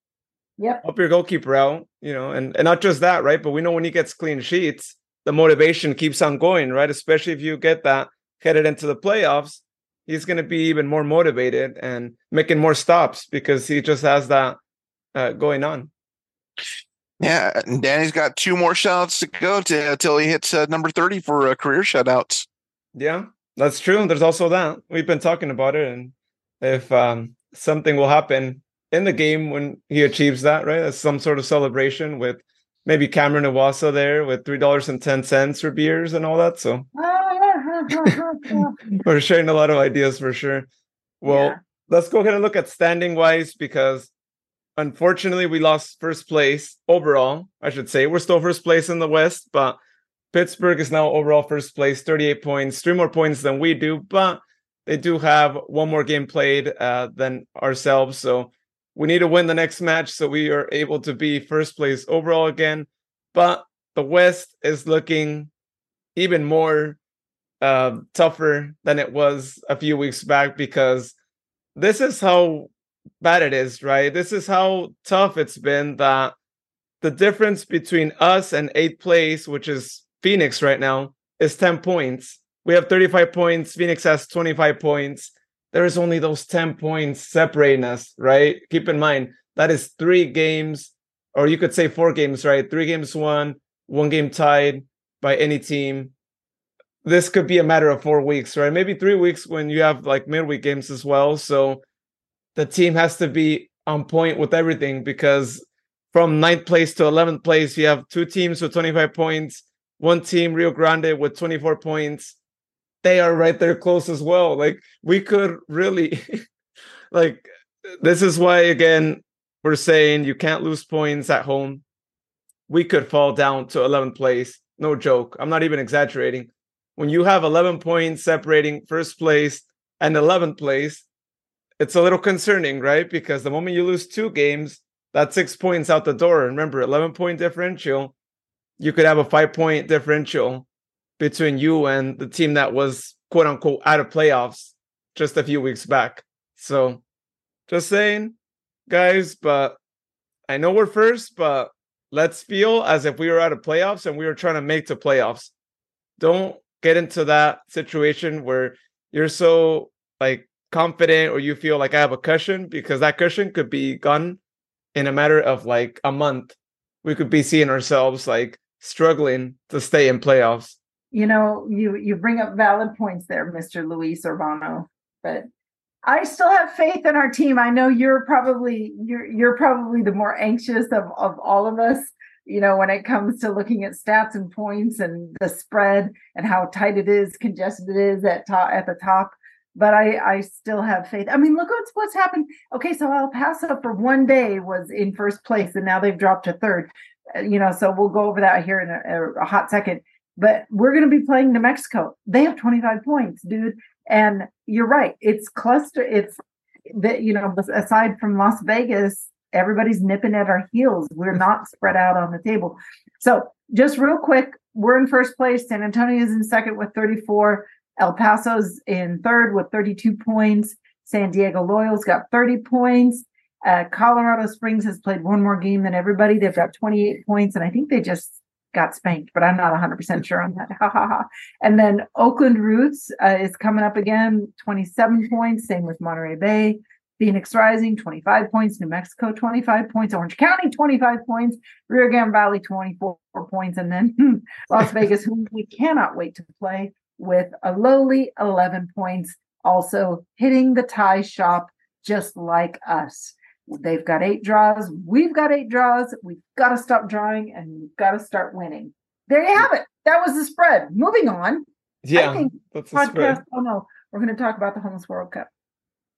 Yep. Help your goalkeeper out, you know, and, and not just that, right? But we know when he gets clean sheets, the motivation keeps on going, right? Especially if you get that headed into the playoffs, he's gonna be even more motivated and making more stops because he just has that uh, going on. Yeah, and Danny's got two more shutouts to go to until he hits uh, number 30 for uh, career shutouts. Yeah, that's true. There's also that. We've been talking about it. And if um, something will happen in the game when he achieves that, right? That's some sort of celebration with maybe Cameron Iwasa there with $3.10 for beers and all that. So we're sharing a lot of ideas for sure. Well, Yeah. let's go ahead and look at standing wise because unfortunately we lost first place overall. I should say we're still first place in the West, but Pittsburgh is now overall first place, 38 points, three more points than we do, but they do have one more game played uh, than ourselves. So we need to win the next match so we are able to be first place overall again. But the West is looking even more uh, tougher than it was a few weeks back because this is how bad it is, right? This is how tough it's been that the difference between us and eighth place, which is Phoenix right now, is 10 points. We have 35 points. Phoenix has 25 points. There is only those 10 points separating us, right? Keep in mind that is three games, or you could say four games, right? Three games won, one game tied by any team. This could be a matter of four weeks, right? Maybe three weeks when you have like midweek games as well. So the team has to be on point with everything because from ninth place to 11th place, you have two teams with 25 points, one team, Rio Grande, with 24 points. They are right there close as well. Like we could really, like, this is why, again, we're saying you can't lose points at home. We could fall down to 11th place. No joke. I'm not even exaggerating. When you have 11 points separating first place and 11th place, it's a little concerning, right? Because the moment you lose two games, that's six points out the door. And remember, 11 point differential, you could have a five point differential between you and the team that was quote unquote out of playoffs just a few weeks back. So just saying, guys, but I know we're first, but let's feel as if we were out of playoffs and we were trying to make the playoffs. Don't get into that situation where you're so like confident or you feel like I have a cushion because that cushion could be gone in a matter of like a month. We could be seeing ourselves like struggling to stay in playoffs. You know, you you bring up valid points there, Mr. Luis Urbano, but I still have faith in our team. I know you're probably you're you're probably the more anxious of of all of us. You know, when it comes to looking at stats and points and the spread and how tight it is, congested it is at top at the top. But I I still have faith. I mean, look what's what's happened. Okay, so El Paso for one day was in first place, and now they've dropped to third. Uh, you know, so we'll go over that here in a, a hot second. But we're going to be playing New Mexico. They have 25 points, dude. And you're right. It's cluster. It's that, you know, aside from Las Vegas, everybody's nipping at our heels. We're not spread out on the table. So just real quick, we're in first place. San Antonio is in second with 34. El Paso's in third with 32 points. San Diego Loyal's got 30 points. Uh, Colorado Springs has played one more game than everybody. They've got 28 points, and I think they just got spanked, but I'm not 100% sure on that. Ha ha ha. And then Oakland Roots uh, is coming up again, 27 points. Same with Monterey Bay. Phoenix Rising, 25 points. New Mexico, 25 points. Orange County, 25 points. Rio Grande Valley, 24 points. And then Las Vegas, who we cannot wait to play with a lowly 11 points, also hitting the tie shop just like us. They've got eight draws. We've got eight draws. We've got to stop drawing and we've got to start winning. There you have it. That was the spread. Moving on. Yeah, that's podcast. Spread. Oh no, we're going to talk about the homeless World Cup.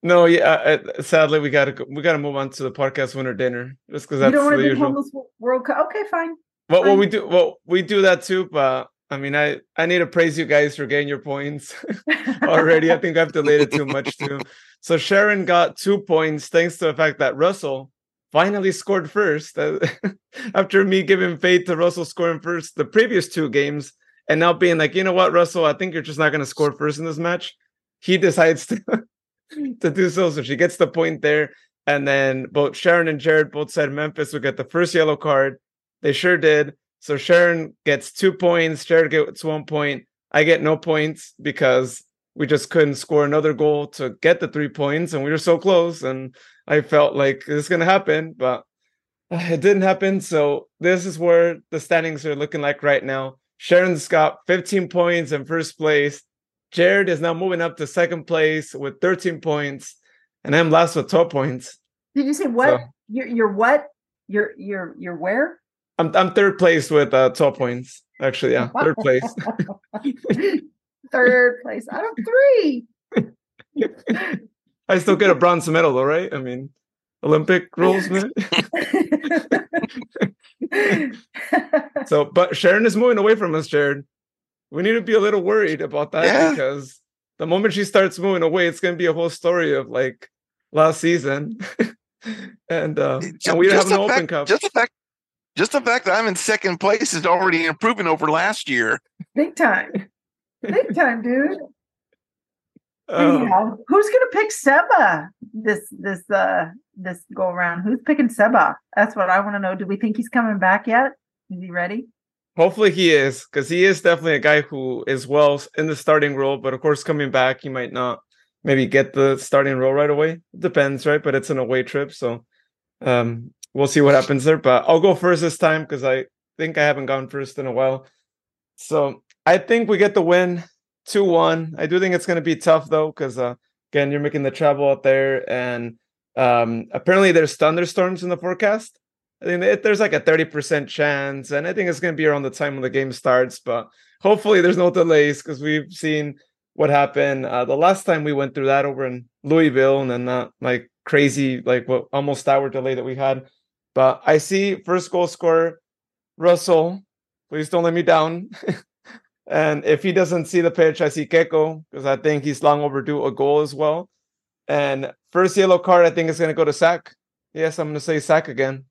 No, yeah. Uh, sadly, we got to we got to move on to the podcast winner dinner just because that's you don't want to do usual. homeless World Cup. Okay, fine. Well, well, we do. Well, we do that too, but I mean, I I need to praise you guys for getting your points already. I think I've delayed it too much too. So Sharon got two points thanks to the fact that Russell finally scored first uh, after me giving faith to Russell scoring first the previous two games, and now being like, you know what, Russell, I think you're just not going to score first in this match. He decides to to do so, so she gets the point there. And then both Sharon and Jared both said Memphis would get the first yellow card. They sure did. So Sharon gets two points, Jared gets one point. I get no points because we just couldn't score another goal to get the three points, and we were so close. And I felt like this is gonna happen, but it didn't happen. So this is where the standings are looking like right now. Sharon's got 15 points in first place. Jared is now moving up to second place with 13 points, and I'm last with 12 points. Did you say what? So, you're, you're what? You're you're you're where? I'm I'm third place with uh 12 points. Actually, yeah, third place. third place out of three. I still get a bronze medal though, right? I mean, Olympic rules, man. so, but Sharon is moving away from us, Jared. We need to be a little worried about that yeah. because the moment she starts moving away, it's going to be a whole story of like last season. and uh, just, and we have no fact, Open Cup. Just the fact just the fact that I'm in second place is already improving over last year. Big time. Big time, dude. Anyhow, who's gonna pick Seba this this uh this go around? Who's picking Seba? That's what I want to know. Do we think he's coming back yet? Is he ready? Hopefully he is, because he is definitely a guy who is well in the starting role. But of course, coming back, he might not maybe get the starting role right away. Depends, right? But it's an away trip, so um, we'll see what happens there. But I'll go first this time because I think I haven't gone first in a while. So I think we get the win 2 1. I do think it's going to be tough though, because uh, again, you're making the travel out there, and um, apparently there's thunderstorms in the forecast. I think it, there's like a 30% chance, and I think it's going to be around the time when the game starts. But hopefully, there's no delays because we've seen what happened uh, the last time we went through that over in Louisville, and then that like crazy, like what almost hour delay that we had but I see first goal scorer, Russell. Please don't let me down. and if he doesn't see the pitch, I see Keko because I think he's long overdue a goal as well. And first yellow card, I think is going to go to Sac. Yes, I'm going to say Sac again.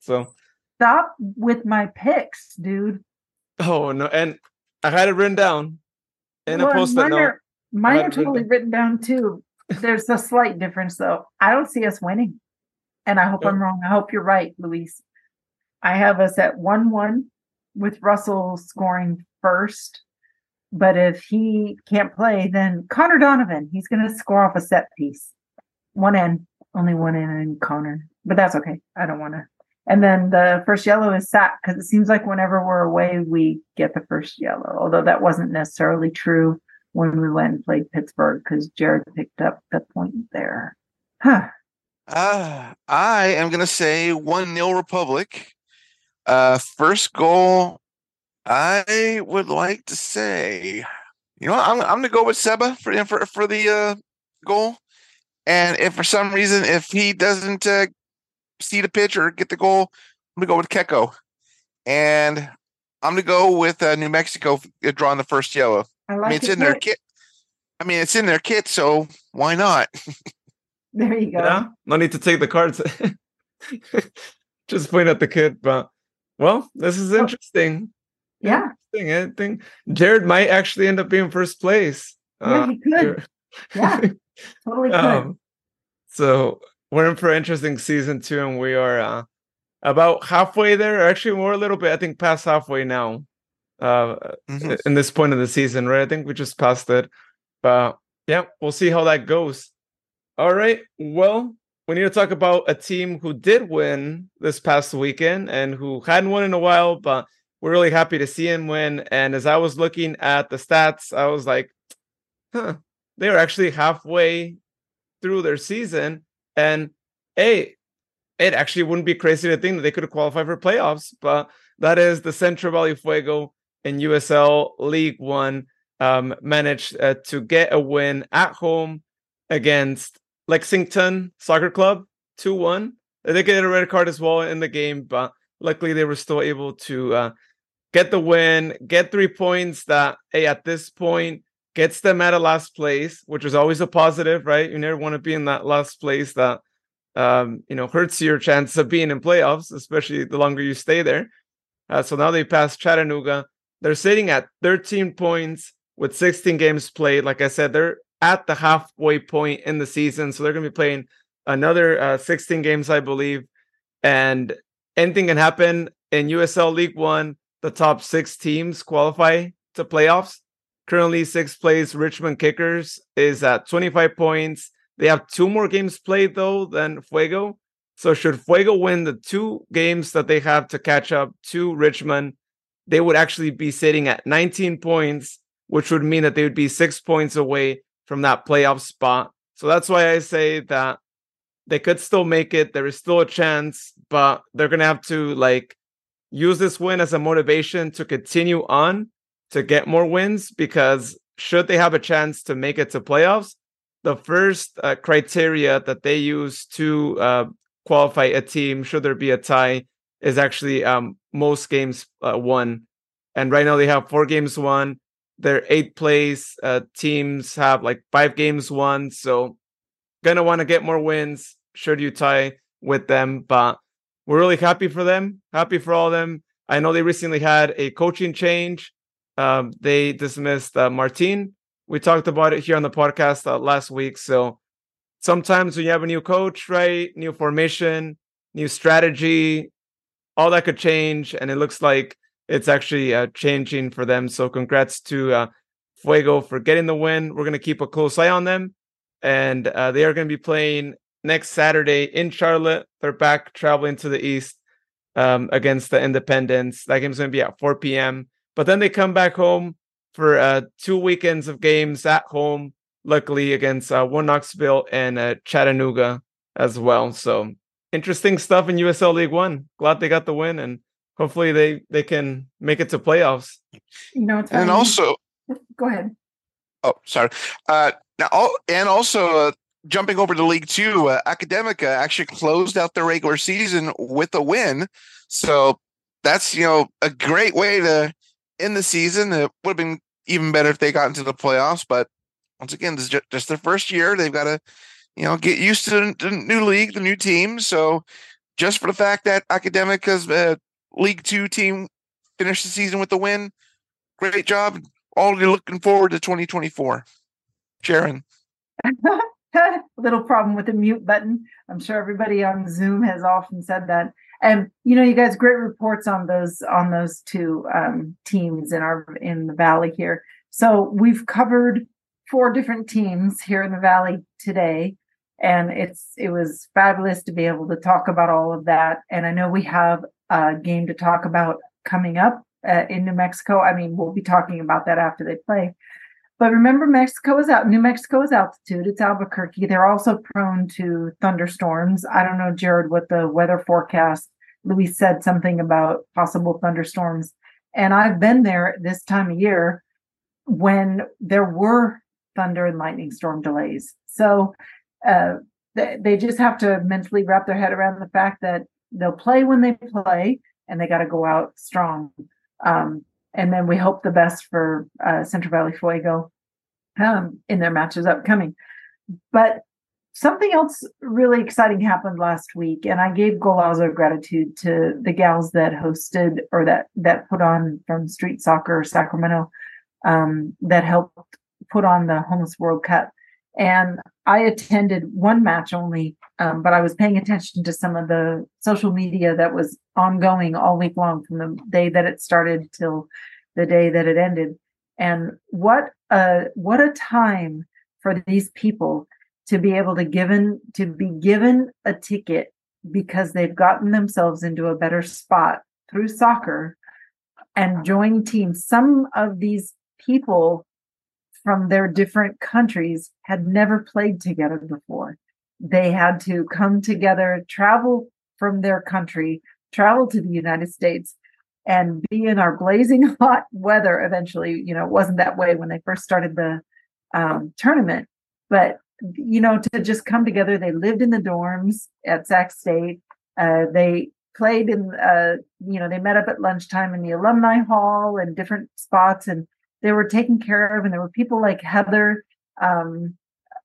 So stop with my picks, dude. Oh no, and I had it written down in well, a post-it note. mine are totally written, written down too. There's a slight difference though. I don't see us winning. And I hope I'm wrong. I hope you're right, Luis. I have us at 1 1 with Russell scoring first. But if he can't play, then Connor Donovan, he's going to score off a set piece. One in, only one in, and Connor. But that's okay. I don't want to. And then the first yellow is sat because it seems like whenever we're away, we get the first yellow. Although that wasn't necessarily true when we went and played Pittsburgh because Jared picked up the point there. Huh. Uh, I am going to say 1 0 Republic. Uh, first goal, I would like to say, you know, I'm, I'm going to go with Seba for, for, for the uh, goal. And if for some reason, if he doesn't uh, see the pitch or get the goal, I'm going to go with Keko. And I'm going to go with uh, New Mexico drawing the first yellow. I like I mean, it's it. in their kit. I mean, it's in their kit, so why not? There you go. Yeah, no need to take the cards. Just point at the kit, but well, this is interesting. Yeah. Interesting. I think Jared might actually end up being first place. Yeah, he could. here. Yeah. Totally could. Um, so we're in for an interesting season two, and we are uh, about halfway there. Actually, we're a little bit, I think, past halfway now. Uh, Mhm. in this point of the season, right? I think we just passed it, but yeah, we'll see how that goes. All right. Well, we need to talk about a team who did win this past weekend and who hadn't won in a while, but we're really happy to see him win. And as I was looking at the stats, I was like, huh, they were actually halfway through their season. And hey, it actually wouldn't be crazy to think that they could have qualified for playoffs, but that is the Central Valley Fuego in USL League One um, managed uh, to get a win at home against Lexington Soccer Club 2 1. They get a red card as well in the game, but luckily they were still able to uh, get the win, get three points that, hey, at this point, gets them out of last place, which is always a positive, right? You never want to be in that last place that, um, you know, hurts your chance of being in playoffs, especially the longer you stay there. Uh, so now they passed Chattanooga. They're sitting at 13 points with 16 games played. Like I said, they're at the halfway point in the season. So they're going to be playing another uh, 16 games, I believe. And anything can happen in USL League One. The top six teams qualify to playoffs. Currently, sixth place Richmond Kickers is at 25 points. They have two more games played, though, than Fuego. So, should Fuego win the two games that they have to catch up to Richmond, they would actually be sitting at 19 points, which would mean that they would be six points away from that playoff spot. So that's why I say that they could still make it. There is still a chance, but they're gonna have to like use this win as a motivation to continue on to get more wins because should they have a chance to make it to playoffs, the first uh, criteria that they use to uh, qualify a team, should there be a tie, is actually um, most games uh, won. And right now they have four games won. Their eighth place uh, teams have like five games won. So gonna want to get more wins. Should you tie with them, but we're really happy for them. Happy for all of them. I know they recently had a coaching change. Um, they dismissed uh, Martin. We talked about it here on the podcast uh, last week. So sometimes when you have a new coach, right, new formation, new strategy, all that could change, and it looks like it's actually uh, changing for them. So congrats to uh, Fuego for getting the win. We're gonna keep a close eye on them, and uh, they are gonna be playing next Saturday in Charlotte. They're back traveling to the east um, against the Independence. That game's gonna be at 4 p.m. But then they come back home for uh, two weekends of games at home. Luckily against uh, One Knoxville and uh, Chattanooga as well. So interesting stuff in USL League One. Glad they got the win, and hopefully they they can make it to playoffs. You know, it's And also, go ahead. oh, sorry. Uh, now, and also, uh, jumping over to League Two, uh, Academica actually closed out their regular season with a win. So that's you know a great way to end the season. It would have been even better if they got into the playoffs, but once again, this is ju- just their first year. They've got to you know get used to the- the new league, the new team. So just for the fact that Academica's uh, League Two team finished the season with a win, great job. Already looking forward to 2024. Sharon. little problem with the mute button. I'm sure everybody on Zoom has often said that. And you know, you guys, great reports on those on those two um, teams in our in the valley here. So we've covered four different teams here in the valley today, and it's it was fabulous to be able to talk about all of that. And I know we have a game to talk about coming up uh, in New Mexico. I mean, we'll be talking about that after they play. But remember, Mexico is out. New Mexico is altitude. It's Albuquerque. They're also prone to thunderstorms. I don't know, Jared, what the weather forecast. Luis said something about possible thunderstorms, and I've been there this time of year when there were thunder and lightning storm delays. So uh, they, they just have to mentally wrap their head around the fact that they'll play when they play, and they got to go out strong. Um, and then we hope the best for uh, Central Valley Fuego um, in their matches upcoming. But something else really exciting happened last week, and I gave Golazo gratitude to the gals that hosted or that that put on from Street Soccer Sacramento um, that helped put on the Homeless World Cup. And I attended one match only, um, but I was paying attention to some of the social media that was ongoing all week long from the day that it started till the day that it ended. And what a what a time for these people to be able to given to be given a ticket because they've gotten themselves into a better spot through soccer and join teams. Some of these people from their different countries had never played together before. They had to come together, travel from their country, travel to the United States, and be in our blazing hot weather eventually. You know, it wasn't that way when they first started the um, tournament, but you know, to just come together. They lived in the dorms at Sac State. Uh, they played in, uh, you know, they met up at lunchtime in the alumni hall and different spots and they were taken care of, and there were people like Heather um,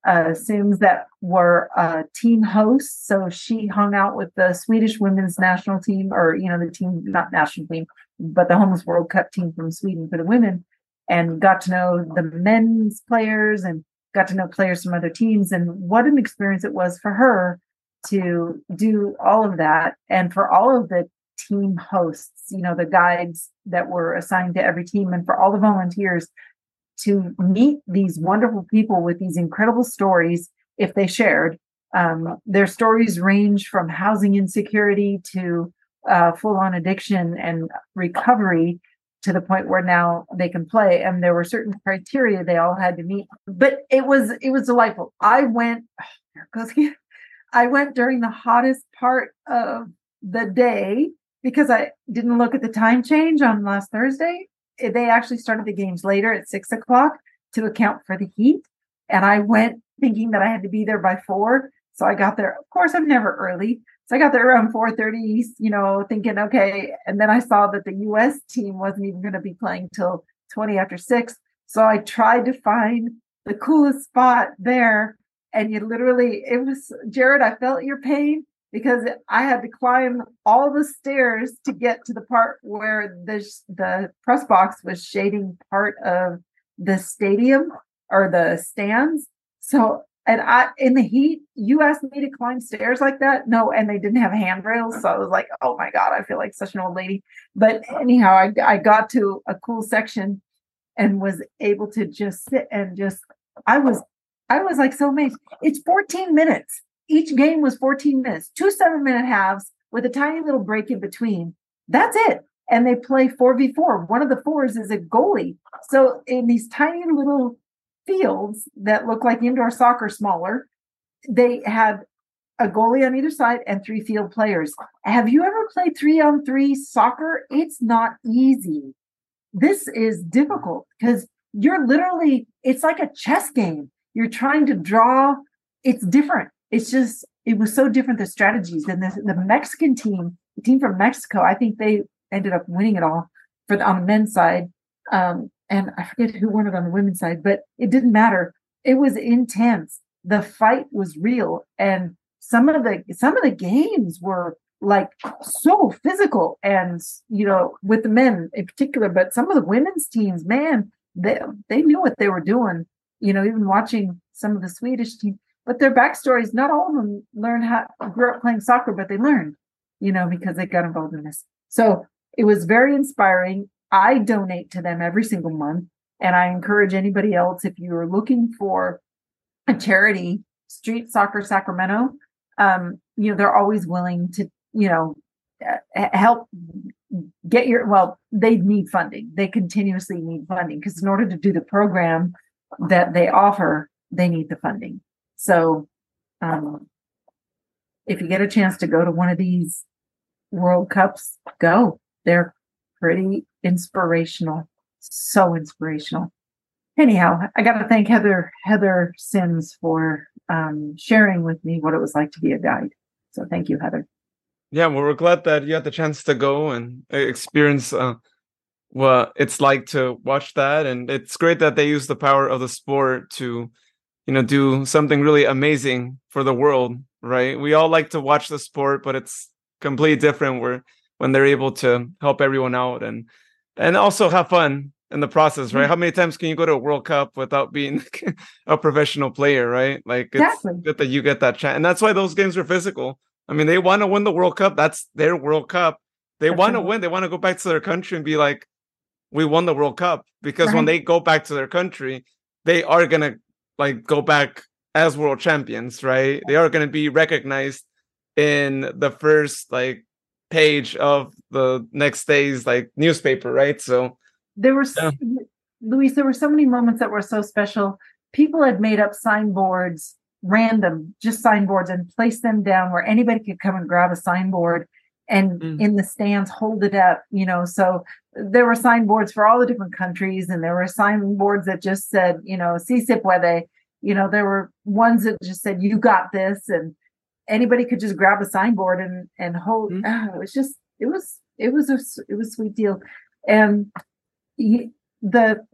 uh, Sims that were uh, team hosts. So she hung out with the Swedish women's national team, or you know, the team not national team, but the Homeless World Cup team from Sweden for the women, and got to know the men's players and got to know players from other teams. And what an experience it was for her to do all of that, and for all of the team hosts, you know, the guides that were assigned to every team, and for all the volunteers to meet these wonderful people with these incredible stories if they shared. Um, their stories range from housing insecurity to uh, full on addiction and recovery to the point where now they can play. And there were certain criteria they all had to meet but it was it was delightful. I went oh, i went during the hottest part of the day because I didn't look at the time change on last Thursday. Eh, they actually started the games later at six o'clock to account for the heat. And I went thinking that I had to be there by four. So I got there. Of course, I'm never early. So I got there around 4:30, you know, thinking, okay. And then I saw that the US team wasn't even going to be playing till 20 after six. So I tried to find the coolest spot there. And you literally, it was Jared, I felt your pain because I had to climb all the stairs to get to the part where the the press box was shading part of the stadium or the stands. So and I in the heat, you asked me to climb stairs like that? No, and they didn't have handrails. So I was like, oh my God, I feel like such an old lady. But anyhow, I I got to a cool section and was able to just sit and just I was I was like so amazed. It's 14 minutes each game was 14 minutes, two seven minute halves with a tiny little break in between. That's it. And they play 4v4. One of the fours is a goalie. So in these tiny little fields that look like indoor soccer smaller, they had a goalie on either side and three field players. Have you ever played three on three soccer? It's not easy. This is difficult because you're literally, it's like a chess game. You're trying to draw, it's different it's just it was so different the strategies and the, the mexican team the team from mexico i think they ended up winning it all for the, on the men's side. Um, and i forget who won it on the women's side but it didn't matter. It was intense. The fight was real and some of the some of the games were like so physical and you know with the men in particular but some of the women's teams man they they knew what they were doing. You know even watching some of the swedish team but their backstories, not all of them learned how grew up playing soccer, but they learned, you know, because they got involved in this. So it was very inspiring. I donate to them every single month. And I encourage anybody else, if you're looking for a charity, Street Soccer Sacramento, um, you know, they're always willing to, you know, help get your, well, they need funding. They continuously need funding because in order to do the program that they offer, they need the funding. So, um, if you get a chance to go to one of these World Cups, go. They're pretty inspirational. So inspirational. Anyhow, I got to thank Heather Heather Sims for um, sharing with me what it was like to be a guide. So thank you, Heather. Yeah, well, we're glad that you had the chance to go and experience uh, what it's like to watch that, and it's great that they use the power of the sport to, you know, do something really amazing for the world. Right? We all like to watch the sport, but it's completely different. Where when they're able to help everyone out and and also have fun in the process, right? Mm-hmm. How many times can you go to a World Cup without being a professional player, right? Like it's exactly. good that you get that chance. And that's why those games are physical. I mean, they want to win the World Cup. That's their World Cup. They want to win. They want to go back to their country and be like, we won the World Cup. Because right. when they go back to their country, they are gonna like go back as world champions, right? They are gonna be recognized in the first like page of the next day's like newspaper, right? So there were yeah. Luis, there were so many moments that were so special. People had made up signboards, random, just signboards, and placed them down where anybody could come and grab a signboard and mm. in the stands hold it up, you know. So there were signboards for all the different countries, and there were signboards that just said, you know, si se puede. You know, there were ones that just said, you got this, and anybody could just grab a signboard and and hold. Mm-hmm. Oh, it was just it was it was a it was a sweet deal, and he, the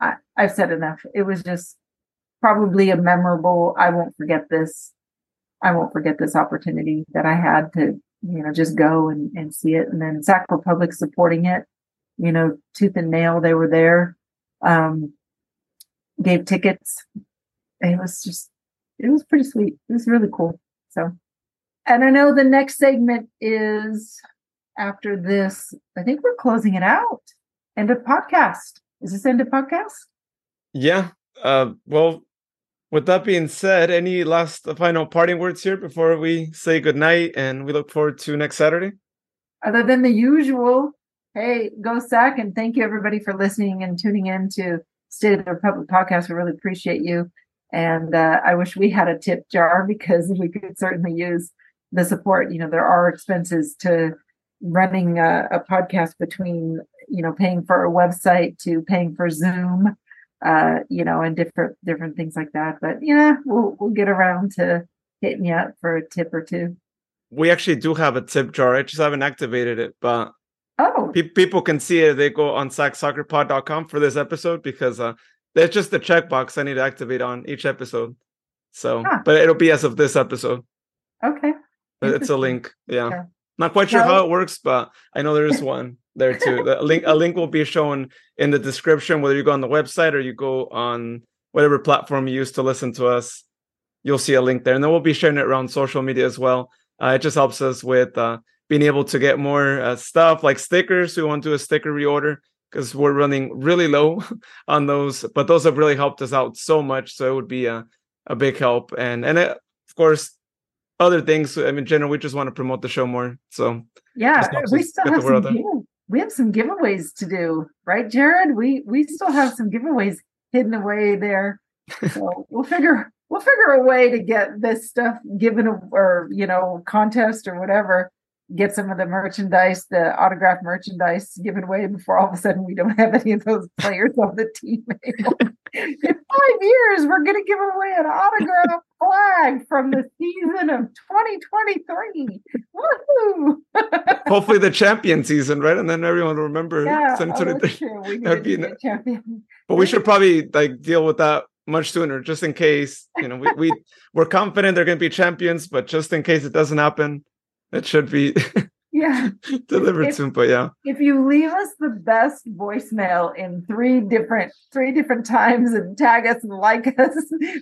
I, I've said enough. It was just probably a memorable. I won't forget this. I won't forget this opportunity that I had to you know just go and and see it, and then Sac Republic supporting it. You know, tooth and nail. They were there. Um, gave tickets. It was just it was pretty sweet. It was really cool. So, and I know the next segment is after this. I think we're closing it out. End of podcast. Is this end of podcast? Yeah. Uh, well, with that being said, any last final parting words here before we say goodnight and we look forward to next Saturday? Other than the usual, hey, go Sac and thank you everybody for listening and tuning in to State of the Republic podcast. We really appreciate you. And uh, I wish we had a tip jar because we could certainly use the support. You know, there are expenses to running a, a podcast between, you know, paying for a website to paying for Zoom, uh, you know, and different different things like that. But yeah, we'll we'll get around to hitting you up for a tip or two. We actually do have a tip jar. I just haven't activated it, but oh, pe- people can see it. They go on sacsoccerpod.com for this episode because uh, there's just a checkbox I need to activate on each episode. So, but it'll be as of this episode. Okay. It's a link. Yeah. Not quite sure no. how it works, but I know there is one there too. The link a link will be shown in the description, whether you go on the website or you go on whatever platform you use to listen to us. You'll see a link there, and then we'll be sharing it around social media as well. Uh, it just helps us with uh, being able to get more uh, stuff like stickers. We want to do a sticker reorder because we're running really low on those. But those have really helped us out so much. So it would be a, a big help. And and it, of course, other things. I mean, in general, we just want to promote the show more. So yeah, we still have some give, we have some giveaways to do, right, Jared? We we still have some giveaways hidden away there. So we'll figure we'll figure a way to get this stuff given or you know contest or whatever get some of the merchandise, the autographed merchandise given away before all of a sudden we don't have any of those players on the team. In five years, we're going to give away an autographed flag from the season of 2023. Woohoo! Hopefully, the champion season, right? And then everyone will remember. Yeah, oh, sure. we That'd be a champion. But we should probably like deal with that much sooner, just in case. You know, we, we we're confident they're going to be champions, but just in case it doesn't happen, it should be. Yeah. delivered If- soon. But yeah, If you leave us the best voicemail in three different three different times and tag us and like us,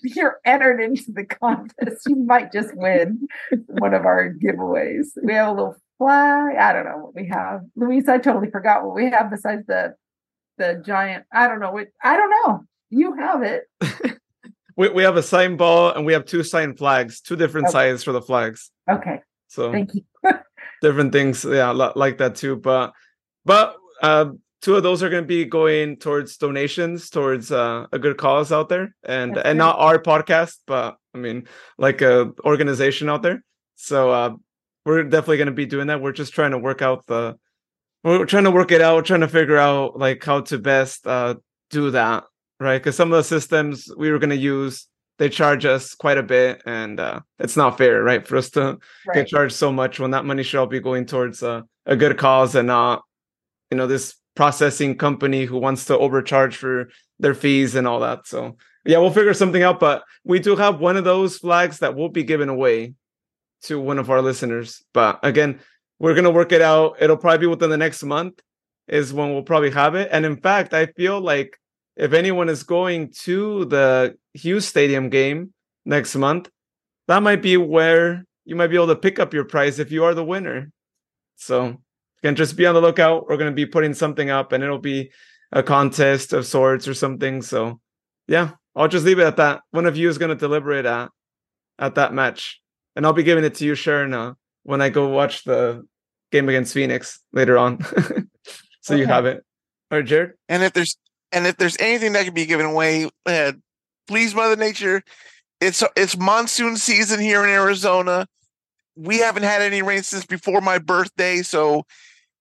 you're entered into the contest. You might just win one of our giveaways. We have a little flag. I don't know what we have. Luis, I totally forgot what we have besides the the giant. I don't know what I don't know. You have it. we, we have a sign ball and we have two sign flags, two different Okay. sizes for the flags. Okay. So Thank you. different things yeah like that too but but uh two of those are going to be going towards donations towards uh, a good cause out there and That's and not our podcast but i mean like a organization out there. So uh we're definitely going to be doing that. We're just trying to work out the we're trying to work it out we're trying to figure out like how to best uh do that right? Because some of the systems we were going to use they charge us quite a bit and uh it's not fair right for us to get charged so much when that money should all be going towards uh, a good cause and not you know this processing company who wants to overcharge for their fees and all that. So yeah we'll figure something out but we do have one of those flags that will be given away to one of our listeners. But again we're going to work it out. It'll probably be within the next month is when we'll probably have it. And in fact i feel like if anyone is going to the hughes stadium game next month that might be where you might be able to pick up your prize if you are the winner. So you can just be on the lookout. We're going to be putting something up and it'll be a contest of sorts or something. So yeah, I'll just leave it at that. One of you is going to deliberate at at that match. And I'll be giving it to you, Sharon, uh, when I go watch the game against Phoenix later on. so you have it. All right, Jared. And if there's and if there's anything that can be given away, uh, please, Mother Nature, it's it's monsoon season here in Arizona. We haven't had any rain since before my birthday, so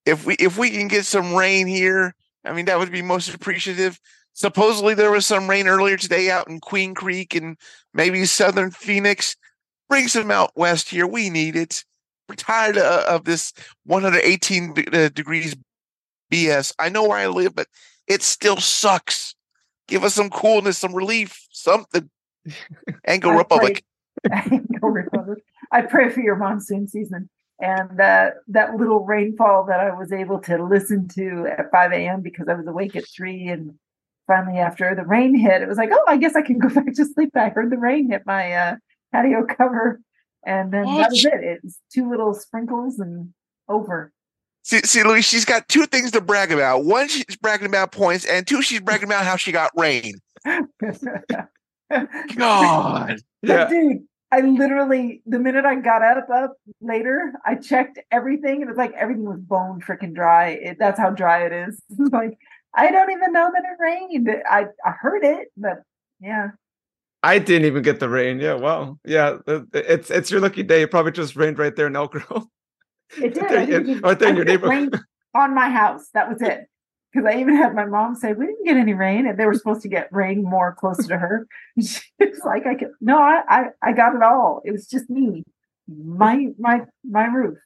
if we if we can get some rain here, I mean that would be most appreciative. Supposedly there was some rain earlier today out in Queen Creek and maybe southern Phoenix. Bring some out west here. We need it. We're tired of, this 118 uh, degrees BS. I know where I live, but it still sucks. Give us some coolness, some relief, something. Angle I Republic. pray- Republic. I pray for your monsoon season and that that little rainfall that I was able to listen to at 5 a.m. because I was awake at three and finally after the rain hit, it was like, oh, I guess I can go back to sleep. I heard the rain hit my uh, patio cover, and then that was it. It was two little sprinkles and over. See, see, Luis, she's got two things to brag about. One, she's bragging about points, and two, she's bragging about how she got rain. God. But Yeah. dude, I literally the minute I got up up later, I checked everything. and It was like everything was bone freaking dry. It, that's how dry it is. like I don't even know that it rained. I I heard it, but yeah. I didn't even get the rain. Yeah, wow. Yeah, th- th- it's it's your lucky day. It probably just rained right there in Elk Grove. It did. I didn't in- even- right there in I your think it neighborhood. on my house. That was it. Because I even had my mom say we didn't get any rain, and they were supposed to get rain more closer to her. She was like, "I could no, I, I I got it all. It was just me, my my my roof."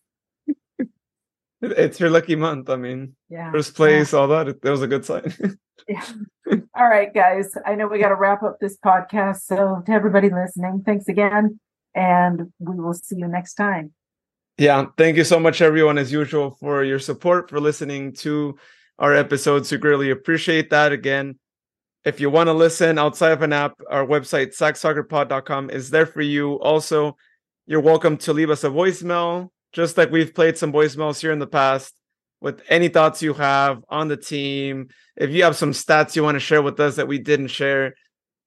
It's your lucky month. I mean, Yeah. first place, all that. It, that was a good sign. Yeah. All right, guys. I know we got to wrap up this podcast. So, to everybody listening, thanks again. And we will see you next time. Yeah, thank you so much, everyone, as usual, for your support, for listening to our episodes. We greatly appreciate that. Again, if you want to listen outside of an app, our website, sacsoccerpod.com, is there for you. Also, you're welcome to leave us a voicemail, just like we've played some voicemails here in the past with any thoughts you have on the team. If you have some stats you want to share with us that we didn't share,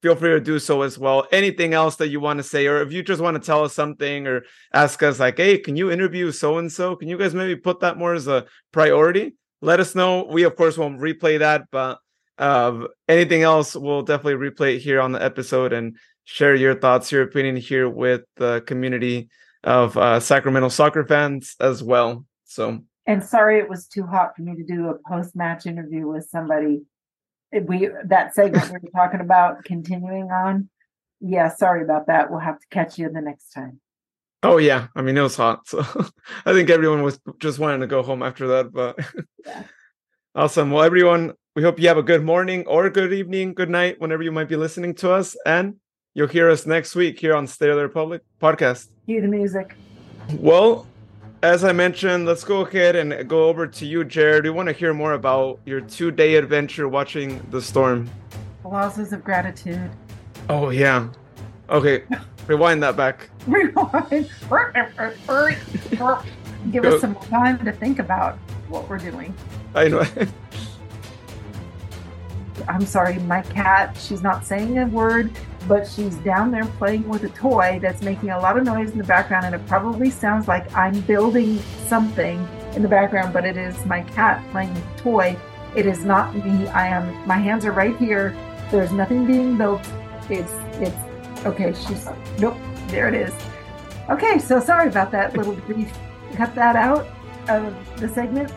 feel free to do so as well. Anything else that you want to say, or if you just want to tell us something or ask us, like, hey, can you interview so and so? Can you guys maybe put that more as a priority? Let us know. We, of course, won't replay that, but uh, anything else, we'll definitely replay it here on the episode and share your thoughts, your opinion here with the community of uh, Sacramento soccer fans as well. So, And sorry it was too hot for me to do a post match interview with somebody. We that segment we were talking about continuing on. Yeah, sorry about that. We'll have to catch you the next time. Oh yeah, I mean it was hot, so I think everyone was just wanting to go home after that. But Yeah. awesome. Well, everyone, we hope you have a good morning or good evening, good night, whenever you might be listening to us, and you'll hear us next week here on State of the Republic podcast. Cue the music. Well, as I mentioned, let's go ahead and go over to you, Jared. We want to hear more about your two day adventure watching the storm. Golazos of gratitude. Oh, yeah. Okay, rewind that back. Rewind. Give us some time to think about what we're doing. I know. I'm sorry, my cat, she's not saying a word, but she's down there playing with a toy that's making a lot of noise in the background. And it probably sounds like I'm building something in the background, but it is my cat playing with a toy. It is not me. I am, my hands are right here. There's nothing being built. It's, it's, okay, she's, nope, there it is. Okay, so sorry about that little brief. Cut that out of the segment.